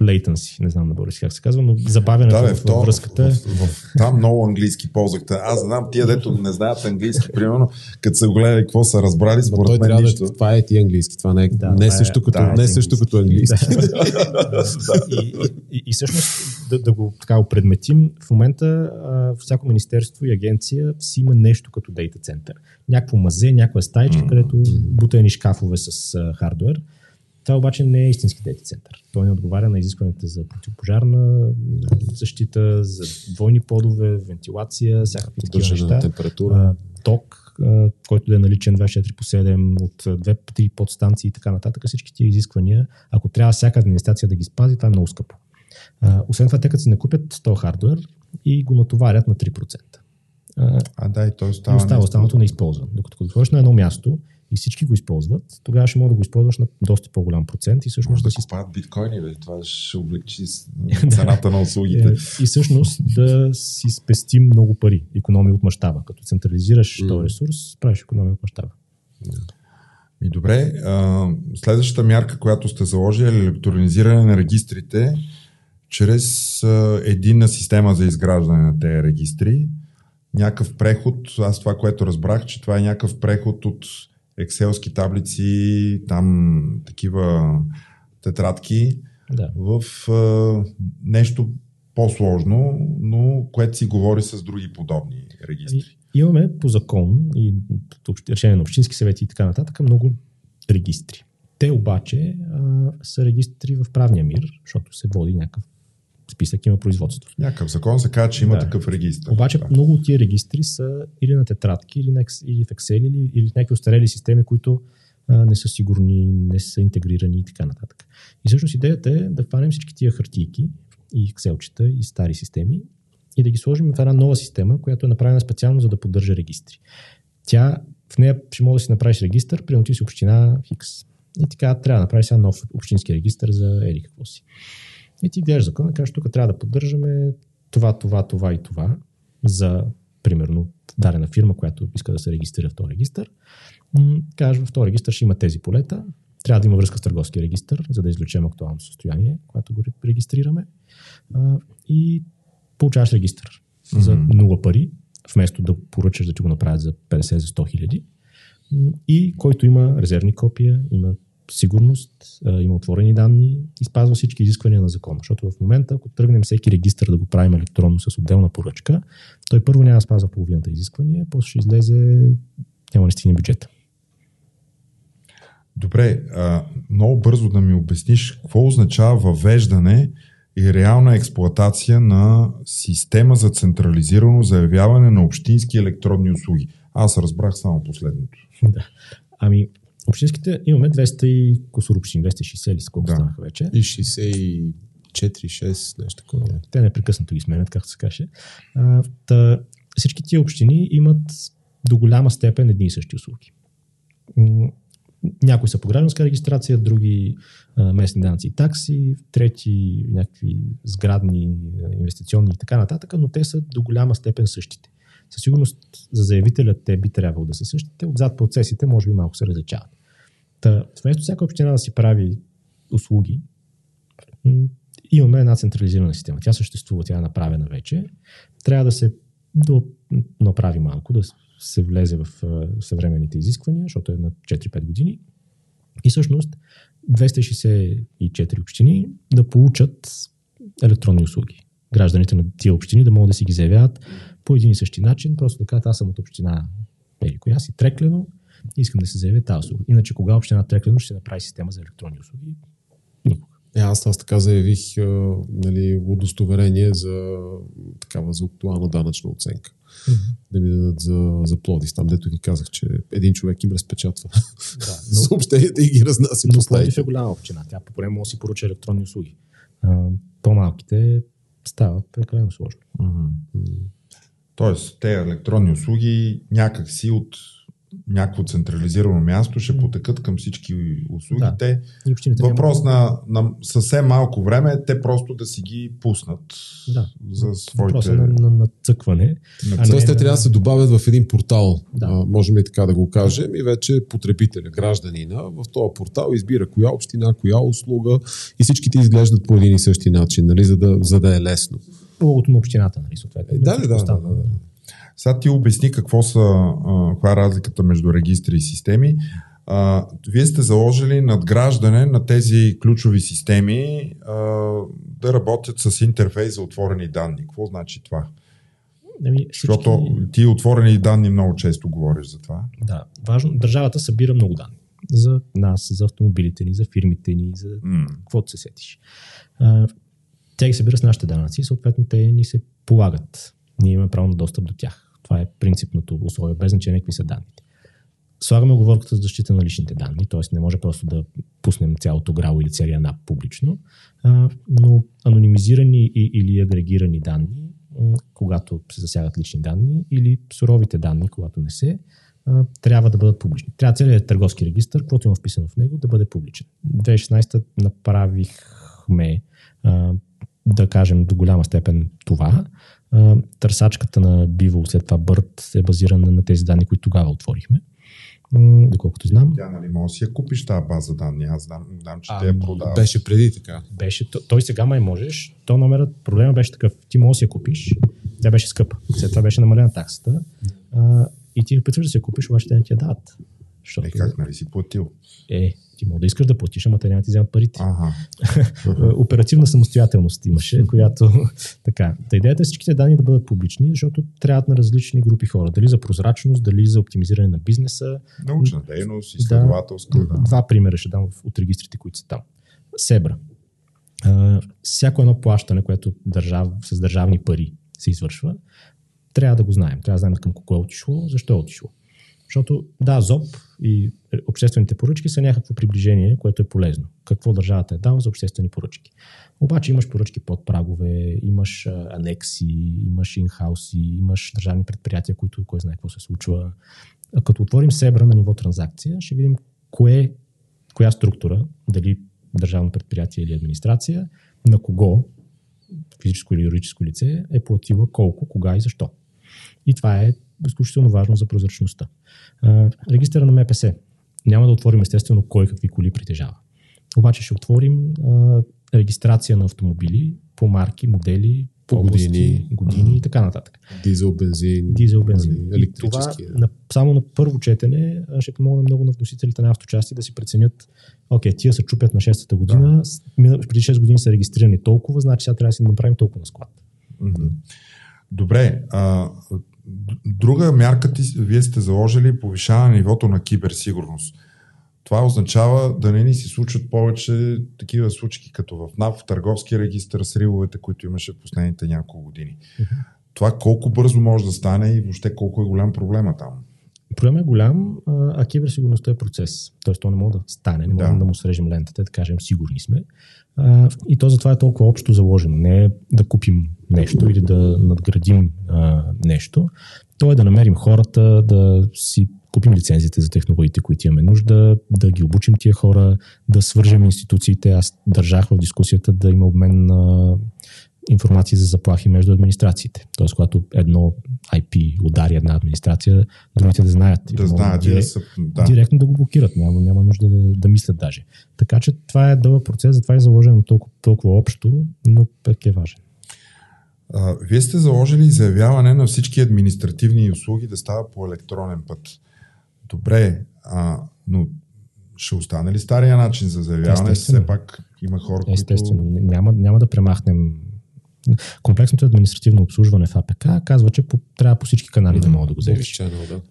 latency, не знам на български как се казва, но забавянето Да, бе, в, то, връзката. в, в, в, там много английски ползвахте. Аз знам, тия дето не знаят английски, примерно, като са гледали какво са разбрали, Ма той според мен трябва нищо. да, това е ти английски, това не е, Да, не е е- също като, да, не е е също като английски. (laughs) и, и, и всъщност да, да го така опредметим, в момента а, всяко министерство и агенция си има нещо като дейта център. Някакво мазе, някаква стаичка, Мгм. където бутани шкафове с а, хардвер. Това обаче не е истински дейта център. Той не отговаря на изискванията за противопожарна защита, за двойни подове, вентилация, всякакви такива неща. температура. Ток, който да е наличен 24 по 7 от 2-3 подстанции и така нататък. Всички тия изисквания, ако трябва всяка администрация да ги спази, това е много скъпо. Освен това, те като си накупят 100 хардвер и го натоварят на 3%. А, А да, и той и остава. остава нещо. останалото не използва. Докато като на едно място и всички го използват, тогава ще може да го използваш на доста по-голям процент и Може всъщност да да си купаят биткоини, бе. Това ще облегчи (laughs) цената на услугите. Е, и всъщност да си спестим много пари, економия от мащаба. Като централизираш този ресурс, правиш економия от мащаба. Ми добре, а, следващата мярка, която сте заложили е електронизиране на регистрите чрез а, единна система за изграждане на тези регистри. Някакъв преход, аз това, което разбрах, че това е някакъв преход от екселски таблици, там такива тетрадки Да. в а, нещо по-сложно, но което си говори с други подобни регистри. Имаме по закон и решение на общински съвети и така нататък много регистри. Те обаче а, са регистри в правния мир, защото се води някакъв списък, има производство. Някакъв закон се казва, че има Да. такъв регистр. Обаче Да. много от тия регистри са или на тетрадки, или, на, или в Excel, или, или в някакви устарели системи, които а, не са сигурни, не са интегрирани и така нататък. И всъщност идеята е да хванем всички тия хартийки и Excel-чета и стари системи и да ги сложим в една нова система, която е направена специално за да поддържа регистри. Тя, в нея ще може да си направиш регистър, примерно ти си община Хикс. И така трябва да направиш сега нов общински регистър за еди какво си. И ти гледаш закона и кажеш, тук трябва да поддържаме това, това, това и това за, примерно, дадена фирма, която иска да се регистрира в този регистър. М, Кажеш, в този регистър ще има тези полета, трябва да има връзка с търговски регистър, за да извлечем актуалното състояние, когато го регистрираме. И получаваш регистър за Мгм. нула пари, вместо да поръчаш да ти го направят за 50 за 100 хиляди. И който има резервни копия, има сигурност, има отворени данни и спазва всички изисквания на закона. Защото в момента, ако тръгнем всеки регистр да го правим електронно с отделна поръчка, той първо няма да спазва половината изисквания, после ще излезе, няма да стигне бюджета. Добре, а, много бързо да ми обясниш какво означава въвеждане и реална експлоатация на система за централизирано заявяване на общински електронни услуги. Аз разбрах само последното. да. Ами, общинските имаме 200 и косур общини, 260 или сколко Да. станаха вече. И 64-6, нещо такова. Те непрекъснато ги сменят, както се каже. А, та, всички тия общини имат до голяма степен едни и същи услуги. Някои са по гражданска регистрация, други а, местни данъци и такси, трети някакви сградни, инвестиционни и така нататък, но те са до голяма степен същите. Със сигурност за заявителя те би трябвало да са същите, отзад процесите може би малко се различават. Та, вместо всяка община да си прави услуги, имаме една централизирана система. Тя съществува, тя е направена вече. Трябва да се до, направи малко, да се влезе в съвременните изисквания, защото е на 4-5 години. И всъщност 264 общини да получат електронни услуги. Гражданите на тия общини да могат да си ги заявяват по един и същи начин, просто да кажат, аз съм от община или коя си, Треклено, и искам да се заявя тази услуга. Иначе кога община Треклено ще направи система за електронни услуги? Никога. Е, аз, аз така заявих а, нали, удостоверение за такава за актуална данъчна оценка. Да ми дадат за, за Плодив. Там, дето ви казах, че един човек им разпечатва Да, но, (laughs) съобщенията и ги разнася но по Пловдив е голяма община. Тя по време може да си поръча електронни услуги. А, по-малките става прекалено сложно. Тоест, те електронни услуги някакси от някакво централизирано място, ще потекат към всички услугите. Да. Въпрос на, на съвсем малко време, те просто да си ги пуснат да. за своите... Въпрос на, на, на цъкване. Тоест те трябва да се добавят в един портал, да. а, можем и така да го кажем, и вече потребителя, гражданина в този портал избира коя община, коя услуга и всичките изглеждат по един и същи начин, нали, за, да, за да е лесно. Логото на общината, нали, съответно. Да, да, да, да, да. Сега ти обясни какво са, каква е разликата между регистри и системи. А, вие сте заложили надграждане на тези ключови системи а, да работят с интерфейс за отворени данни. Какво значи това? Ами, всички... Защото ти отворени данни много често говориш за това. Да, важно. Държавата събира много данни. За нас, за автомобилите ни, за фирмите ни, за mm. каквото се сетиш. А, тя ги събира с нашите данъци и съответно те ни се полагат. Ние имаме право на достъп до тях. Това е принципното условие, без значение какви са данните. Слагаме оговорката за защита на личните данни, т.е. не може просто да пуснем цялото грало или целия НАП публично, но анонимизирани или агрегирани данни, когато се засягат лични данни, или суровите данни, когато не се, трябва да бъдат публични. Трябва целият търговски регистр, каквото има вписано в него, да бъде публичен. 2016 направихме да кажем до голяма степен това. Търсачката на Биво, след това Бърт е базирана на тези данни, които тогава отворихме. Доколкото знам. Тя, нали, може да си я купиш тази база данни. Аз знам, знам че а, те я продават. Беше преди така. Беше, той сега май можеш. То номерът, проблема беше такъв. Ти можеш да си я купиш. Тя беше скъпа. След това беше намалена таксата. А, и ти опитваш да си я купиш, обаче те не ти я дават. Защото... Е, как нали си платил? Е, ти мога да искаш да платиш, ама те няма ти вземат парите. Ага. (laughs) Оперативна самостоятелност имаше, която (laughs) така. Та идеята е всичките данни да бъдат публични, защото трябват на различни групи хора. Дали за прозрачност, дали за оптимизиране на бизнеса. Научна дейност, изследователска. Да, два примера ще дам от регистрите, които са там. Себра. Uh, всяко едно плащане, което държав, с държавни пари се извършва, трябва да го знаем. Трябва да знаем към кого е отишло, защо е отишло. Защото да, ЗОП и обществените поръчки са някакво приближение, което е полезно. Какво държавата е дала за обществени поръчки. Обаче имаш поръчки под прагове, имаш анекси, имаш инхауси, имаш държавни предприятия, които кой знае какво се случва. Като отворим Себра на ниво транзакция, ще видим кое, коя структура, дали държавно предприятие или администрация, на кого, физическо или юридическо лице, е платила колко, кога и защо. И това е изключително важно за прозрачността. Регистъра на МПС. Няма да отворим естествено кой какви коли притежава. Обаче ще отворим а, регистрация на автомобили по марки, модели, по области, години, години и така нататък. Дизел, бензин, Дизел, бензин. Нали, електрически. Това, на, само на първо четене ще помогне много на вносителите на авточасти да си преценят, окей, тия се чупят на 6-та година, да. преди 6 години са регистрирани толкова, значи сега трябва да си направим толкова на склад. Добре, а, Друга мярка ти, вие сте заложили повишаване на нивото на киберсигурност. Това означава да не ни се случват повече такива случки, като в НАВ, в търговския регистр, сривовете, които имаше в последните няколко години. Това колко бързо може да стане и въобще колко е голям проблема там? Проблемът е голям, а киберсигурността е процес. Тоест, то не може да стане, не можем да. да му срежем лентата, да кажем сигурни сме. И то затова е толкова общо заложено. Не е да купим нещо или да надградим а, нещо. То е да намерим хората, да си купим лицензите за технологиите, които имаме нужда, да ги обучим тия хора, да свържем институциите. Аз държах в дискусията да има обмен на информация за заплахи между администрациите. Тоест, когато едно IP удари една администрация, другите да знаят. Да знаят, директ, да са, да. Директно да го блокират. Няма, няма нужда да, да мислят даже. Така че това е дълъг процес, затова е заложено толкова, толкова общо, но пък е важен. А, вие сте заложили заявяване на всички административни услуги да става по електронен път. Добре, а, но ще остане ли стария начин за заявяване? Естествено. Все пак има хора, Естествено. които... Няма, няма да премахнем Комплексното административно обслужване в АПК казва, че по, трябва по всички канали да мога да го заявиш.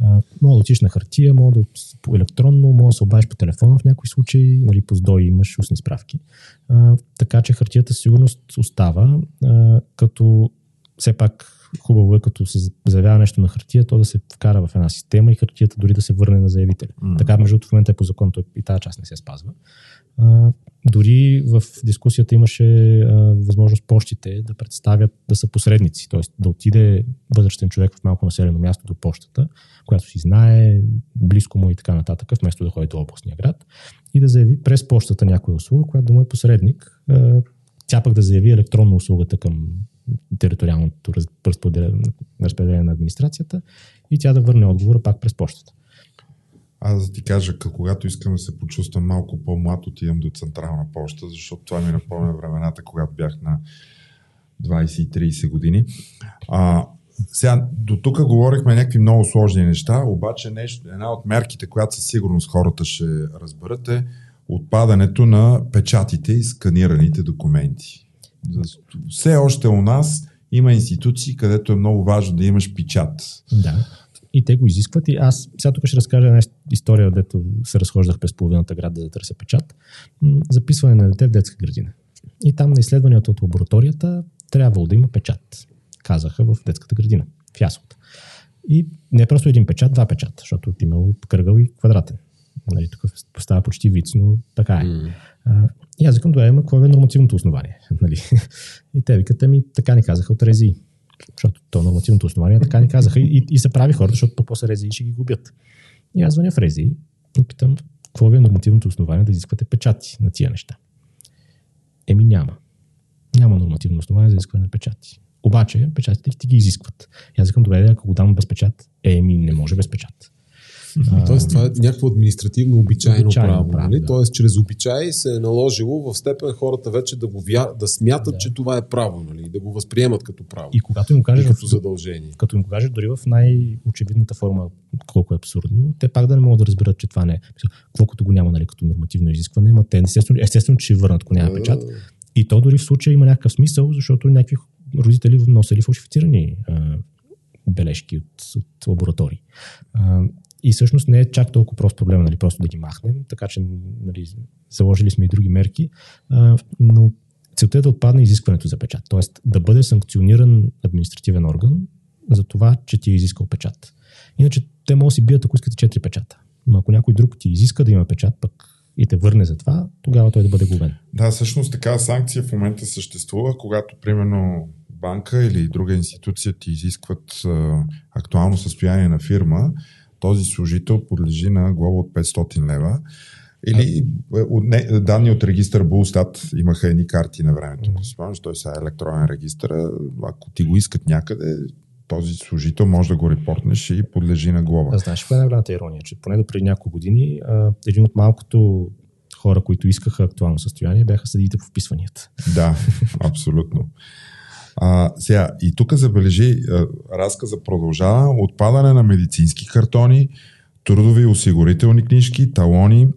Да. Мога да отиш на хартия, мога да по електронно, мога да се обадиш по телефона в някои случаи, нали, по СДОИ имаш устни справки. А, така че хартията сигурност остава, а, като все пак хубаво е като се заявява нещо на хартия, то да се вкара в една система и хартията дори да се върне на заявителя. Mm. Така, между другото, в момента е по закон, той и тази част не се спазва. А, дори в дискусията имаше а, възможност почтите да представят да са посредници, т.е. да отиде възрастен човек в малко населено място до почтата, която си знае, близко му и така нататък, вместо да ходи до областния град и да заяви през почтата някоя услуга, която да му е посредник. А, тя пък да заяви електронно услугата към териториалното разпределение на администрацията и тя да върне отговора пак през почтата. Аз да ти кажа, когато искам да се почувствам малко по-млад, отивам до Централна почта, защото това ми напомня времената, когато бях на 20-30 години. А, сега, до тук говорихме някакви много сложни неща, обаче нещо, една от мерките, която със сигурност хората ще разберат е отпадането на печатите и сканираните документи. Все още у нас има институции, където е много важно да имаш печат. Да. И те го изискват. И аз сега тук ще разкажа една история, дето се разхождах през половината град да търся печат. Записване на дете в детска градина. И там на изследванията от лабораторията трябвало да има печат. Казаха в детската градина, в яслата. И не е просто един печат, два печата, защото имало кръгъл и квадратен. Нали, тук става почти виц, но така е. Mm. И аз викам, добре, има какво е нормативното основание? (laughs) Нали? И те викат, ми така ни казаха от рези. Защото то нормативното основание така ни казаха. И, и, се прави хората, защото по-после рези ще ги губят. И аз звъня в рези и питам, какво ви е нормативното основание да изисквате печати на тия неща? Еми няма. Няма нормативно основание за изискване на печати. Обаче, печатите ти ги изискват. И аз викам, добре, ако го дам без печат, еми не може без печат. Тоест, това е някакво административно обичайно, обичайно право. право нали? да. Тоест, чрез обичай се е наложило в степен хората вече да, го вя... да смятат, да. че това е право, нали? да го възприемат като право. И когато им кажеш, като задължение. Като им кажеш дори в най-очевидната форма, колко е абсурдно, те пак да не могат да разберат, че това не е. Колкото го няма нали, като нормативно изискване, има те естествено, естествено, че върнат, ако няма печат. И то дори в случая има някакъв смисъл, защото някакви родители носили фалшифицирани бележки от, от лаборатории. А, и всъщност не е чак толкова прост проблем, нали, просто да ги махнем, така че нали, заложили сме и други мерки, а, но целта е да отпадне изискването за печат, т.е. да бъде санкциониран административен орган за това, че ти е изискал печат. Иначе те могат да си бият, ако искате 4 печата. Но ако някой друг ти изиска да има печат, пък и те върне за това, тогава той да бъде глобен. Да, всъщност такава санкция в момента съществува, когато примерно банка или друга институция ти изискват а, актуално състояние на фирма, този служител подлежи на глоба от 500 лева. Или от, не, данни от регистър Булстат имаха едни карти на времето. Mm. Спомняш, той сега е електронен регистър. Ако ти го искат някъде, този служител може да го репортнеш и подлежи на глоба. А знаеш, кое е най-голямата ирония? Че поне до преди няколко години един от малкото хора, които искаха актуално състояние, бяха съдите по вписванията. Да, (laughs) абсолютно. А, сега, и тук забележи, разказа продължава. Отпадане на медицински картони, трудови осигурителни книжки, талони,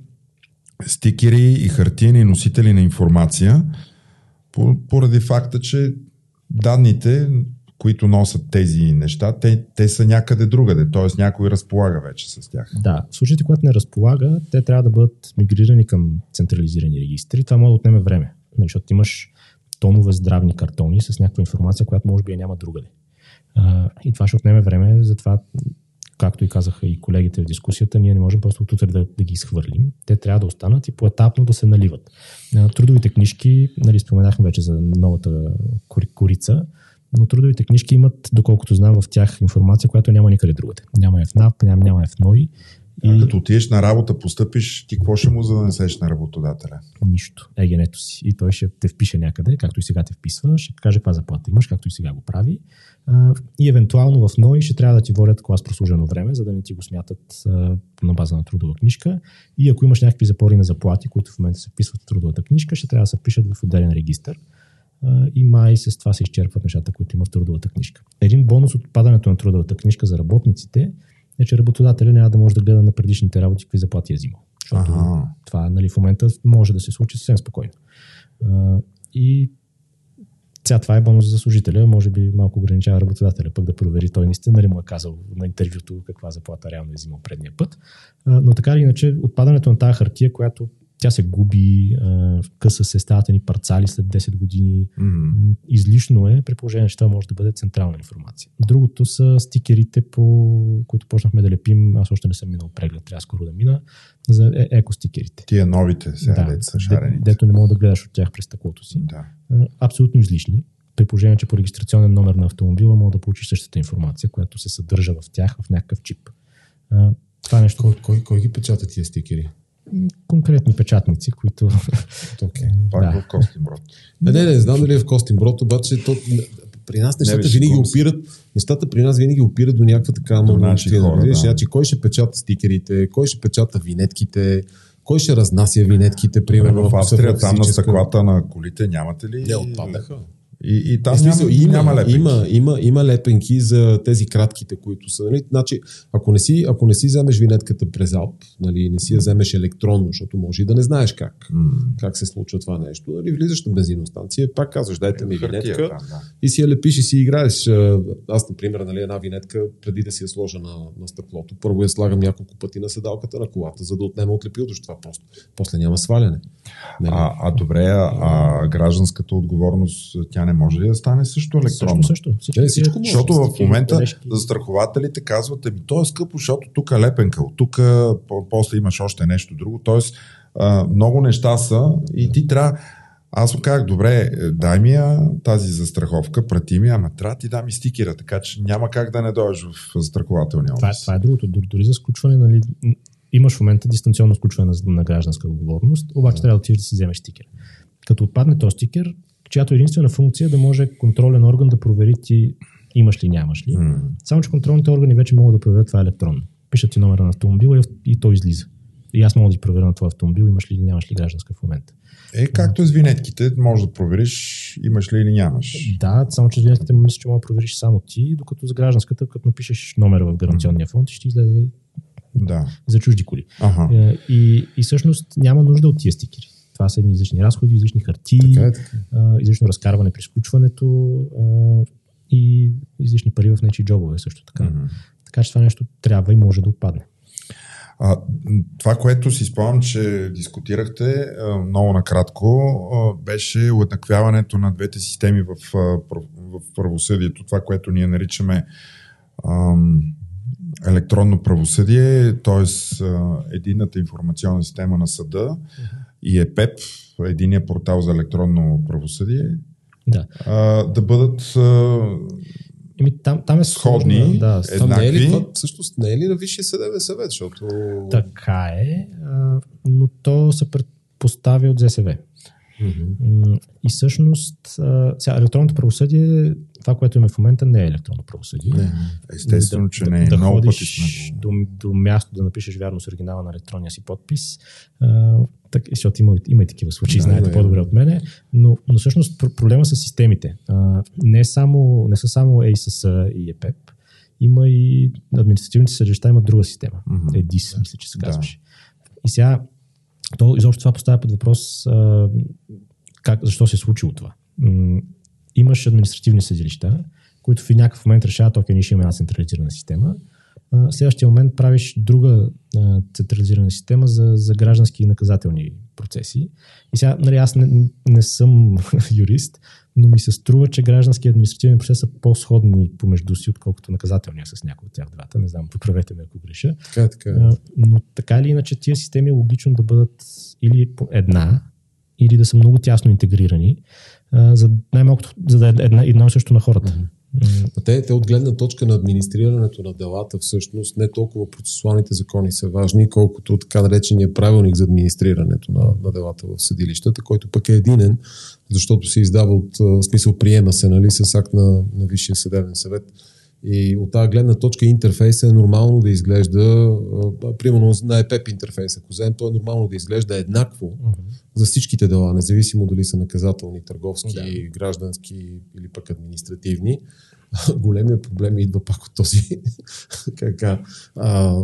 стикери и хартиени носители на информация, поради факта, че данните, които носят тези неща, те, те са някъде другаде, т.е. някой разполага вече с тях. Да, в случаите, когато не разполага, те трябва да бъдат мигрирани към централизирани регистри. Това може да отнеме време, нали, защото имаш тонове здравни картони с някаква информация, която може би я няма другаде. И това ще отнеме време, затова, както и казаха и колегите в дискусията, ние не можем просто от утре да, да ги изхвърлим. Те трябва да останат и поетапно да се наливат. Трудовите книжки, нали, споменахме вече за новата корица, но трудовите книжки имат, доколкото знам, в тях информация, която няма никъде другаде. Няма я в НАП, няма, я в НОИ. А като отидеш на работа, постъпиш, ти какво ще му занесеш на работодателя? Нищо. Егенето си. И той ще те впише някъде, както и сега те вписва, ще каже каква заплата имаш, както и сега го прави. И евентуално в НОИ ще трябва да ти водят клас прослужено време, за да не ти го смятат на база на трудова книжка. И ако имаш някакви запори на заплати, които в момента се вписват в трудовата книжка, ще трябва да се впишат в отделен регистр. и май с това се изчерпват нещата, които има в трудовата книжка. Един бонус от падането на трудовата книжка за работниците е, че работодателя няма да може да гледа на предишните работи какви заплати е взимал. Защото ага. това нали, в момента може да се случи съвсем спокойно. А, и сега това е бонус за служителя, може би малко ограничава работодателя, пък да провери той наистина нали му е казал на интервюто каква заплата реално е взимал предния път. А, но така или иначе, отпадането на тази хартия, която тя се губи, къса се стават ни парцали след 10 години. Мгм. Излишно е, при положение, че това може да бъде централна информация. Другото са стикерите, по които почнахме да лепим. Аз още не съм минал преглед, трябва скоро да мина, за е- екостикерите. Тия новите сега, да, са де- шарени. дето не мога да гледаш от тях през стъклото си. Да. А, Абсолютно излишни. При положение, че по регистрационен номер на автомобила мога да получиш същата информация, която се съдържа в тях в някакъв чип. А, Това е нещо Кой, кой, кой ги печата тия стикери? Конкретни печатници, които... Okay. (laughs) Пак Да. в Костинброд. Не, не, не знам дали е в Костинброд, обаче то, при нас нещата бе, винаги се. опират, нещата при нас винаги опират до някаква така видиш, да. значи, кой ще печата стикерите, кой ще печата винетките, кой ще разнася винетките, примерно. в Австрия, там на стъклата на колите нямате ли? Не, отпаднаха. И, и там Е, смисъл, няма, има, няма лепенки. има, има, има лепенки за тези кратките, които са. Нали? Значи, ако не, си, ако не си вземеш винетката през Алп, нали, не си я вземеш електронно, защото може и да не знаеш как, М. как се случва това нещо, нали, влизаш на бензиностанция, пак казваш, дайте ми Хартия, винетка да, да. и си я лепиш и си играеш. Аз, например, нали, една винетка, преди да си я сложа на, на стъклото, първо я слагам няколко пъти на седалката на колата, за да отнема от лепилото, защото това просто. После няма сваляне. Нали? А, а добре, а, а гражданската отговорност, тя не може ли да стане също електронно? Също, също. Е, всичко може. Защото в момента застрахователите казват, еми, то е скъпо, защото тук е лепенка, от тук по- после имаш още нещо друго. Тоест, много неща са и ти трябва. Аз му казах, добре, е, дай ми я тази застраховка, прати ми, ама трябва да ти дам и стикера, така че няма как да не дойдеш в застрахователния Това, е- това е другото. Дори, за сключване, нали, имаш в момента дистанционно сключване на, на гражданска отговорност, обаче трябва да отидеш да си вземеш стикер. Като отпадне този стикер, чиято единствена функция е да може контролен орган да провери ти имаш ли, нямаш ли. М. Само, че контролните органи вече могат да проверят това електронно. Пишат ти номера на автомобила и, и той излиза. И аз мога да ти проверя на твой автомобил, имаш ли или нямаш ли гражданска в момента. Е, както е с винетките, може да провериш имаш ли или нямаш. Да, само че с винетките мисля, че мога да провериш само ти, докато за гражданската, като напишеш номера в гаранционния фонд, ще излезе Да. за чужди коли. Ага. Е, И, и всъщност няма нужда от тия стикери. Това са едни излишни разходи, излишни хартии, Така е, така. а, излишно разкарване при сключването а, и излишни пари в нечи джобове също така. Мгм. Така че това нещо трябва и може да отпадне. А, това, което си спомням, че дискутирахте много накратко, беше уеднаквяването на двете системи в, в правосъдието. Това, което ние наричаме ам, електронно правосъдие, т.е. единната информационна система на съда и ЕПЕП, единия портал за електронно правосъдие, Да. а, да бъдат а, Еми, там, там е Сходни, сложна, да, е- Това не е ли еднакви. това, всъщност не е ли на Висшия съдебен съвет, защото... така е, а, но то се предпоставя от ЗСВ. М, И всъщност, а, сега, електронното правосъдие, това, което имаме в момента, не е електронно правосъдие. Не. естествено, че не е. да много ходиш до, до място да напишеш вярно с оригинала на електронния си подпис. А, так, защото има, има и такива случаи, Да, знаете има, по-добре от мене. Но, но всъщност пр- проблема са системите. А, не, е само, не са само ASS и EPEP. Има и административните съдилища имат друга система. Мгм. EDIS, мисля, че се Да. казваше. И сега, то изобщо това поставя под въпрос а, как, защо се е случило това. Имаш административни съдилища, които в някакъв момент решават, окей, ние ще имаме една централизирана система. В следващия момент правиш друга централизирана система за, за граждански и наказателни процеси. И сега, нали, аз не, не съм (laughs) юрист, но ми се струва, че граждански и административен процес са по-сходни помежду си, отколкото наказателния с някои от тях двата. Не знам, поправете ме, ако греша. Така е, така е. Но така или иначе тия системи е логично да бъдат или една, или да са много тясно интегрирани, а, за най-малкото, за да е една, едно и също на хората. М, А Те, те от гледна точка на администрирането на делата всъщност не толкова процесуалните закони са важни, колкото така наречения правилник за администрирането на, на делата в съдилищата, който пък е единен, защото се издава от в смисъл приема се нали, с акт на, на Висшия съдебен съвет. И от тази гледна точка интерфейса е нормално да изглежда, примерно на ЕПЕП интерфейс, ако вземем, то е нормално да изглежда еднакво за всичките дела, независимо дали са наказателни, търговски, Да. граждански или пък административни. (laughs) Големия проблем идва пак от този (laughs) кака, а,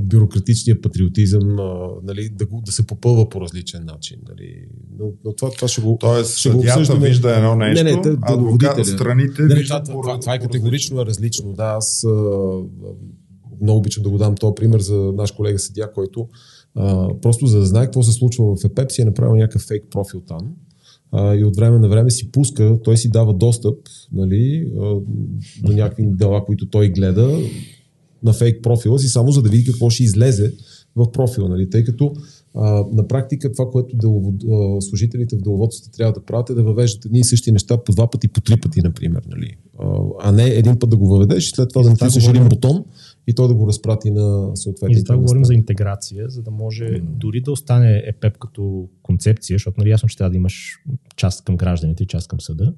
бюрократичния патриотизъм, а, нали, да, го, да се попълва по различен начин. Нали. Но, но това, това ще го... Тоест, ще го обсъждаме. вижда едно нещо, Не, не, те- адвокат, страните Не, не, виждат това, това, това е категорично различно. Да, аз а, а, много обичам да го дам този пример за наш колега съдия, който А, просто за да знае какво се случва в ЕПЕП си е направил някакъв фейк профил там а, и от време на време си пуска, той си дава достъп нали, а, до някакви дела, които той гледа на фейк профила си, само за да види какво ще излезе в профила, нали, тъй като а, на практика това, което деловод, а, служителите в деловодството трябва да правят е да въвеждат едни и същи неща по два пъти, по три пъти, например. Нали? А, а не един път да го въведеш и след това да натиснеш говорим... един бутон и той да го разпрати на съответните. И за това говорим за интеграция, за да може mm. дори да остане ЕПЕП като концепция, защото нали ясно, че трябва да имаш част към гражданите и част към съда,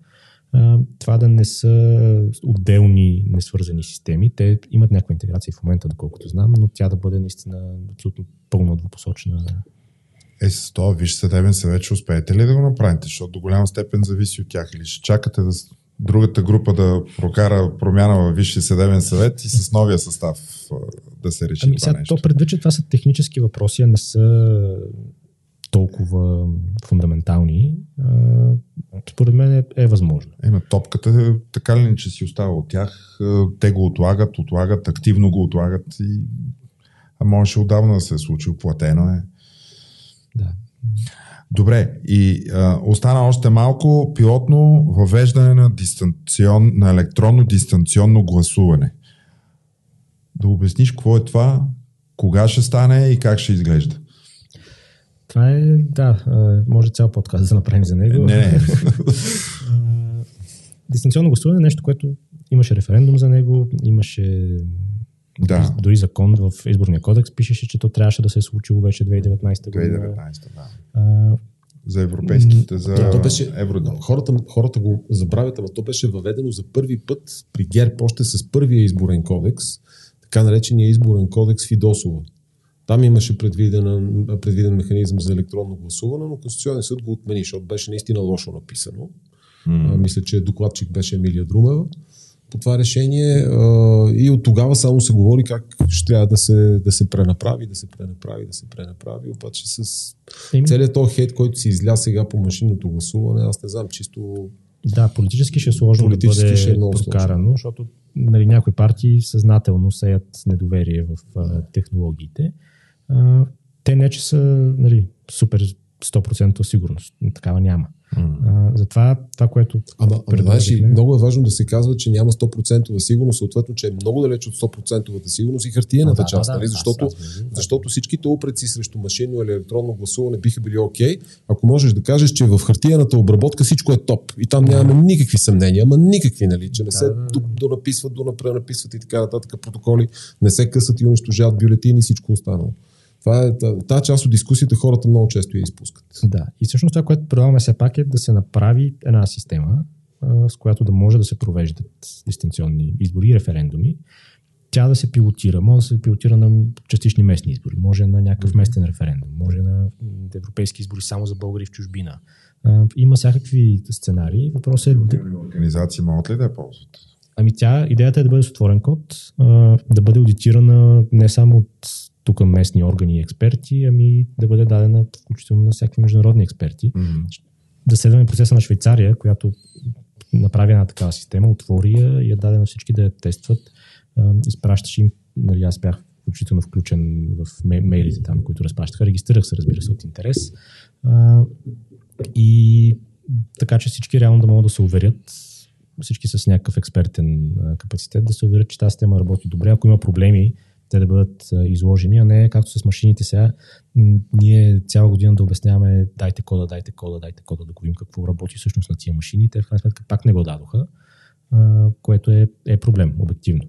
това да не са отделни, несвързани системи. Те имат някаква интеграция в момента, доколкото знам, но тя да бъде наистина абсолютно пълно двупосочна. Е, с това Виж съдебен съвет ще успеете ли да го направите? Защото до голяма степен зависи от тях. Или ще чакате да другата група да прокара промяна в Висшия съдебен съвет и с новия състав да се реши ами, това сега, нещо? То предвид, че това са технически въпроси, а не са толкова фундаментални, според мен е, е възможно. Ема топката така ли че си остава от тях, те го отлагат, отлагат, активно го отлагат и а можеше отдавна да се е случил, платено е. Да. Добре, и а, остана още малко пилотно въвеждане на, дистанцион, на електронно дистанционно гласуване. Да обясниш какво е това, кога ще стане и как ще изглежда. Това е, да, може цял подкаст да направим за него. Не, не. (laughs) Дистанционно гласуване е нещо, което имаше референдум за него, имаше да. дори закон в изборния кодекс пишеше, че то трябваше да се е случило вече 2019 година. 2019, да. А, за европейските, за то, то беше, евро. Хората, хората го забравят, ама то беше въведено за първи път при ГЕРБ още с първия изборен кодекс, така наречения изборен кодекс Фидосова. Там имаше предвиден, предвиден механизъм за електронно гласуване, но Конституционният съд го отмени, защото беше наистина лошо написано. Mm. А, мисля, че докладчик беше Емилия Друмева по това решение а, и от тогава само се говори как ще трябва да се, да се пренаправи, да се пренаправи, да се пренаправи, обаче с Еми... целият този хейт, който се изля сега по машинното гласуване, аз не знам, чисто да, политически ще е сложно политически да бъде ще е прокарано, защото нали, някои партии съзнателно сеят недоверие в а, технологиите. А, те не, че са нали, супер 100% сигурност. Такава няма. Mm. А, затова това, което. Ама, ама знаеш, много е важно да се казва, че няма 100% сигурност, съответно, че е много далеч от 100% сигурност и хартиената да, част, да, нали? да, защото, аз, аз, защото всичките упреци срещу машинно или електронно гласуване биха били окей, okay, ако можеш да кажеш, че в хартиената обработка всичко е топ и там нямаме никакви съмнения, ама никакви, нали? Че не се да, донаписват, донапренаписват и така нататък протоколи, не се късат и унищожават бюлетини и всичко останало. Това е, тази част от дискусията хората много често я изпускат. Да, и всъщност това, което предлагаме все пак е да се направи една система, с която да може да се провеждат дистанционни избори и референдуми. Тя да се пилотира. Може да се пилотира на частични местни избори, може на някакъв местен референдум, може на европейски избори само за българи в чужбина. Има всякакви сценарии. Въпросът е... Организации могат ли да я ползват? Ами тя, идеята е да бъде с отворен код, да бъде аудитирана не само от тук местни органи и експерти, ами да бъде дадена включително на всякакви международни експерти. Mm-hmm. Да следваме процеса на Швейцария, която направи една такава система, отвори я и я даде на всички да я тестват. Изпращаше им, нали, аз бях включително включен в мейлите там, които разпращаха. Регистрирах се, разбира се, от интерес. и така, че всички реално да могат да се уверят, всички с някакъв експертен капацитет, да се уверят, че тази система работи добре. Ако има проблеми, те да бъдат изложени, а не както с машините сега. Ние цяла година да обясняваме дайте кода, дайте кода, дайте кода, да го видим какво работи всъщност на тия машини. Те в крайна сметка пак не го дадоха, което е, е проблем, обективно.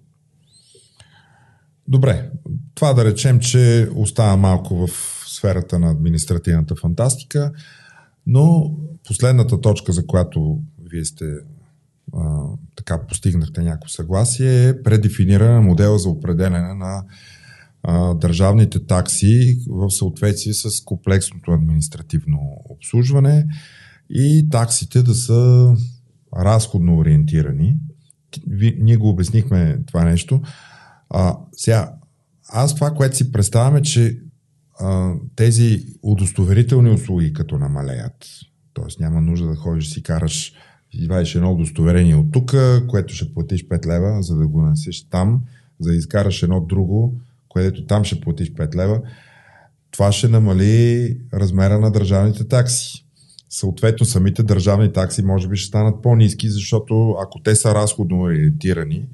Добре, това да речем, че остава малко в сферата на административната фантастика, но последната точка, за която вие сте така постигнахте някакво съгласие, е предефиниране на модела за определене на държавните такси в съответствие с комплексното административно обслужване и таксите да са разходно ориентирани. Ние го обяснихме това нещо. А, сега, аз това, което си представяме, че а, тези удостоверителни услуги, като намалеят, т.е. няма нужда да ходиш си караш извадиш едно удостоверение от тук, което ще платиш 5 лева, за да го носиш там, за да изкараш едно друго, което там ще платиш 5 лева. това ще намали размера на държавните такси. Съответно, самите държавни такси може би ще станат по-низки, защото ако те са разходно ориентирани,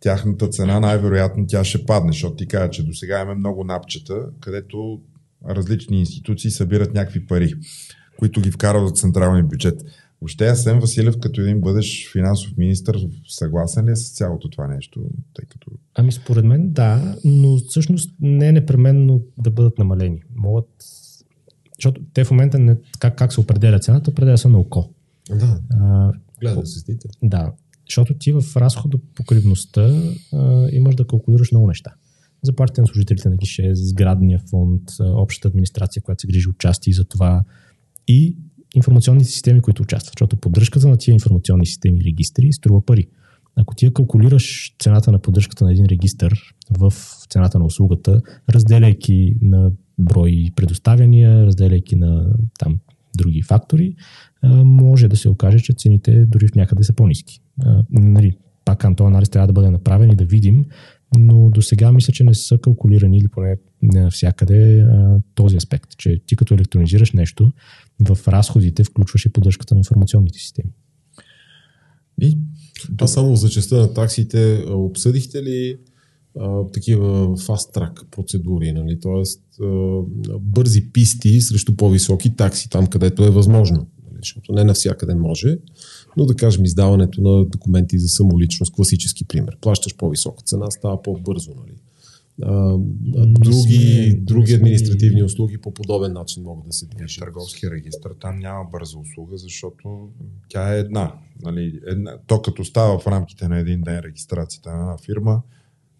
тяхната цена най-вероятно тя ще падне, защото ти кажа, че до сега имаме много напчета, където различни институции събират някакви пари, които ги вкарват в централния бюджет. Въобще Асен Василев, като един бъдеш финансов министр, съгласен ли е с цялото това нещо? Тъй като... Ами според мен да, но всъщност не е непременно да бъдат намалени. Могат защото те в момента не, как, как се определя цената, определя се на око. Да. А, Гледа се стите. Да. Защото ти в разходопокривността а, имаш да калкулираш много неща. Заплатите на служителите на гише, сградния фонд, общата администрация, която се грижи отчасти за това и информационните системи, които участват. Защото поддръжката на тия информационни системи и регистри струва пари. Ако ти калкулираш цената на поддръжката на един регистр в цената на услугата, разделяйки на брой предоставяния, разделяйки на там други фактори, може да се окаже, че цените дори в някъде са по-низки. Нали, пак този анализ трябва да бъде направен и да видим, но до сега мисля, че не са калкулирани или поне навсякъде този аспект, че ти като електронизираш нещо, в разходите включваш и поддръжката на информационните системи. И това само за частта на таксите обсъдихте ли а, такива fast track процедури, нали? т.е. бързи писти срещу по-високи такси, там където е възможно. Нали? Защото не навсякъде може, но да кажем издаването на документи за самоличност, класически пример. Плащаш по-висока цена, става по-бързо. Нали? А, други, други административни услуги по подобен начин могат да се движат. Търговски регистр, там няма бърза услуга, защото тя е една. Нали, една. То като става в рамките на един ден регистрацията на една фирма,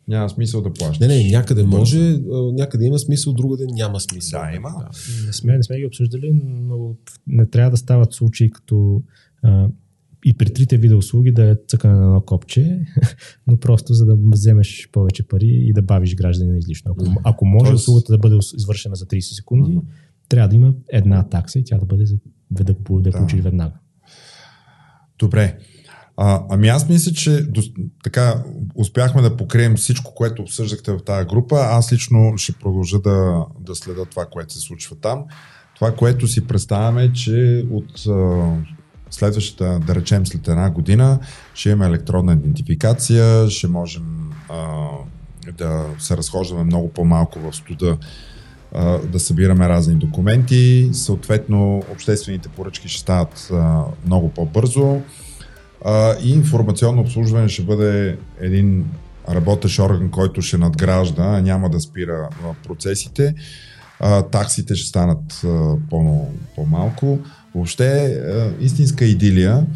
няма смисъл да плащаш. Не, не, някъде може, някъде има смисъл, другаде няма смисъл. Да, има. Да. Не, сме, не сме ги обсъждали, но не трябва да стават случаи като а, и при трите вида услуги да е цъкане на едно копче, (laughs) но просто за да вземеш повече пари и да бавиш гражданина излишно. Ако, ако може Тоест... услугата да бъде извършена за 30 секунди, трябва да има една такса и тя да бъде за, да, да, да получиш веднага. Добре. А, ами аз мисля, че до, така успяхме да покрием всичко, което обсъждахте в тази група. Аз лично ще продължа да, да следа това, което се случва там. Това, което си представяме, е, че от следващата, да речем след една година, ще имаме електронна идентификация, ще можем а, да се разхождаме много по-малко в студа, а, да събираме разни документи. Съответно, обществените поръчки ще стават а, много по-бързо а, и информационно обслужване ще бъде един работещ орган, който ще надгражда, няма да спира процесите. А, таксите ще станат а, по- по-малко. Въобще а, истинска идилия.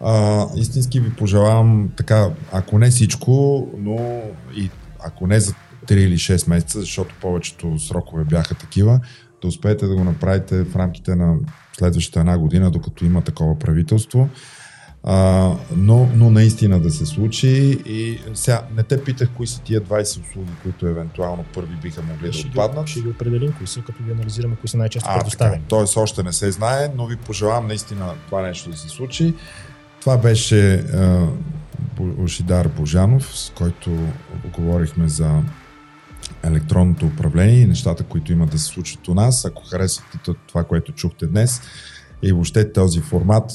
А, истински ви пожелавам така, ако не всичко, но и ако не за 3 или 6 месеца, защото повечето срокове бяха такива, да успеете да го направите в рамките на следващата една година, докато има такова правителство. А, но, но наистина да се случи и сега не те питах кои са тия 20 услуги, които евентуално първи биха могли ще да отпаднат. Ще ги определим, кои са, като ги анализираме, кои са най-често предоставени. Тоест още не се знае, но ви пожелавам наистина това нещо да се случи. Това беше а, Ошидар Божанов, с който говорихме за електронното управление и нещата, които имат да се случат у нас. Ако харесвате това, което чухте днес, и въобще този формат,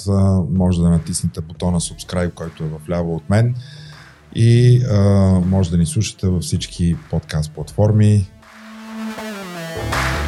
може да натиснете бутона subscribe, който е в ляво от мен и може да ни слушате във всички подкаст платформи. thank you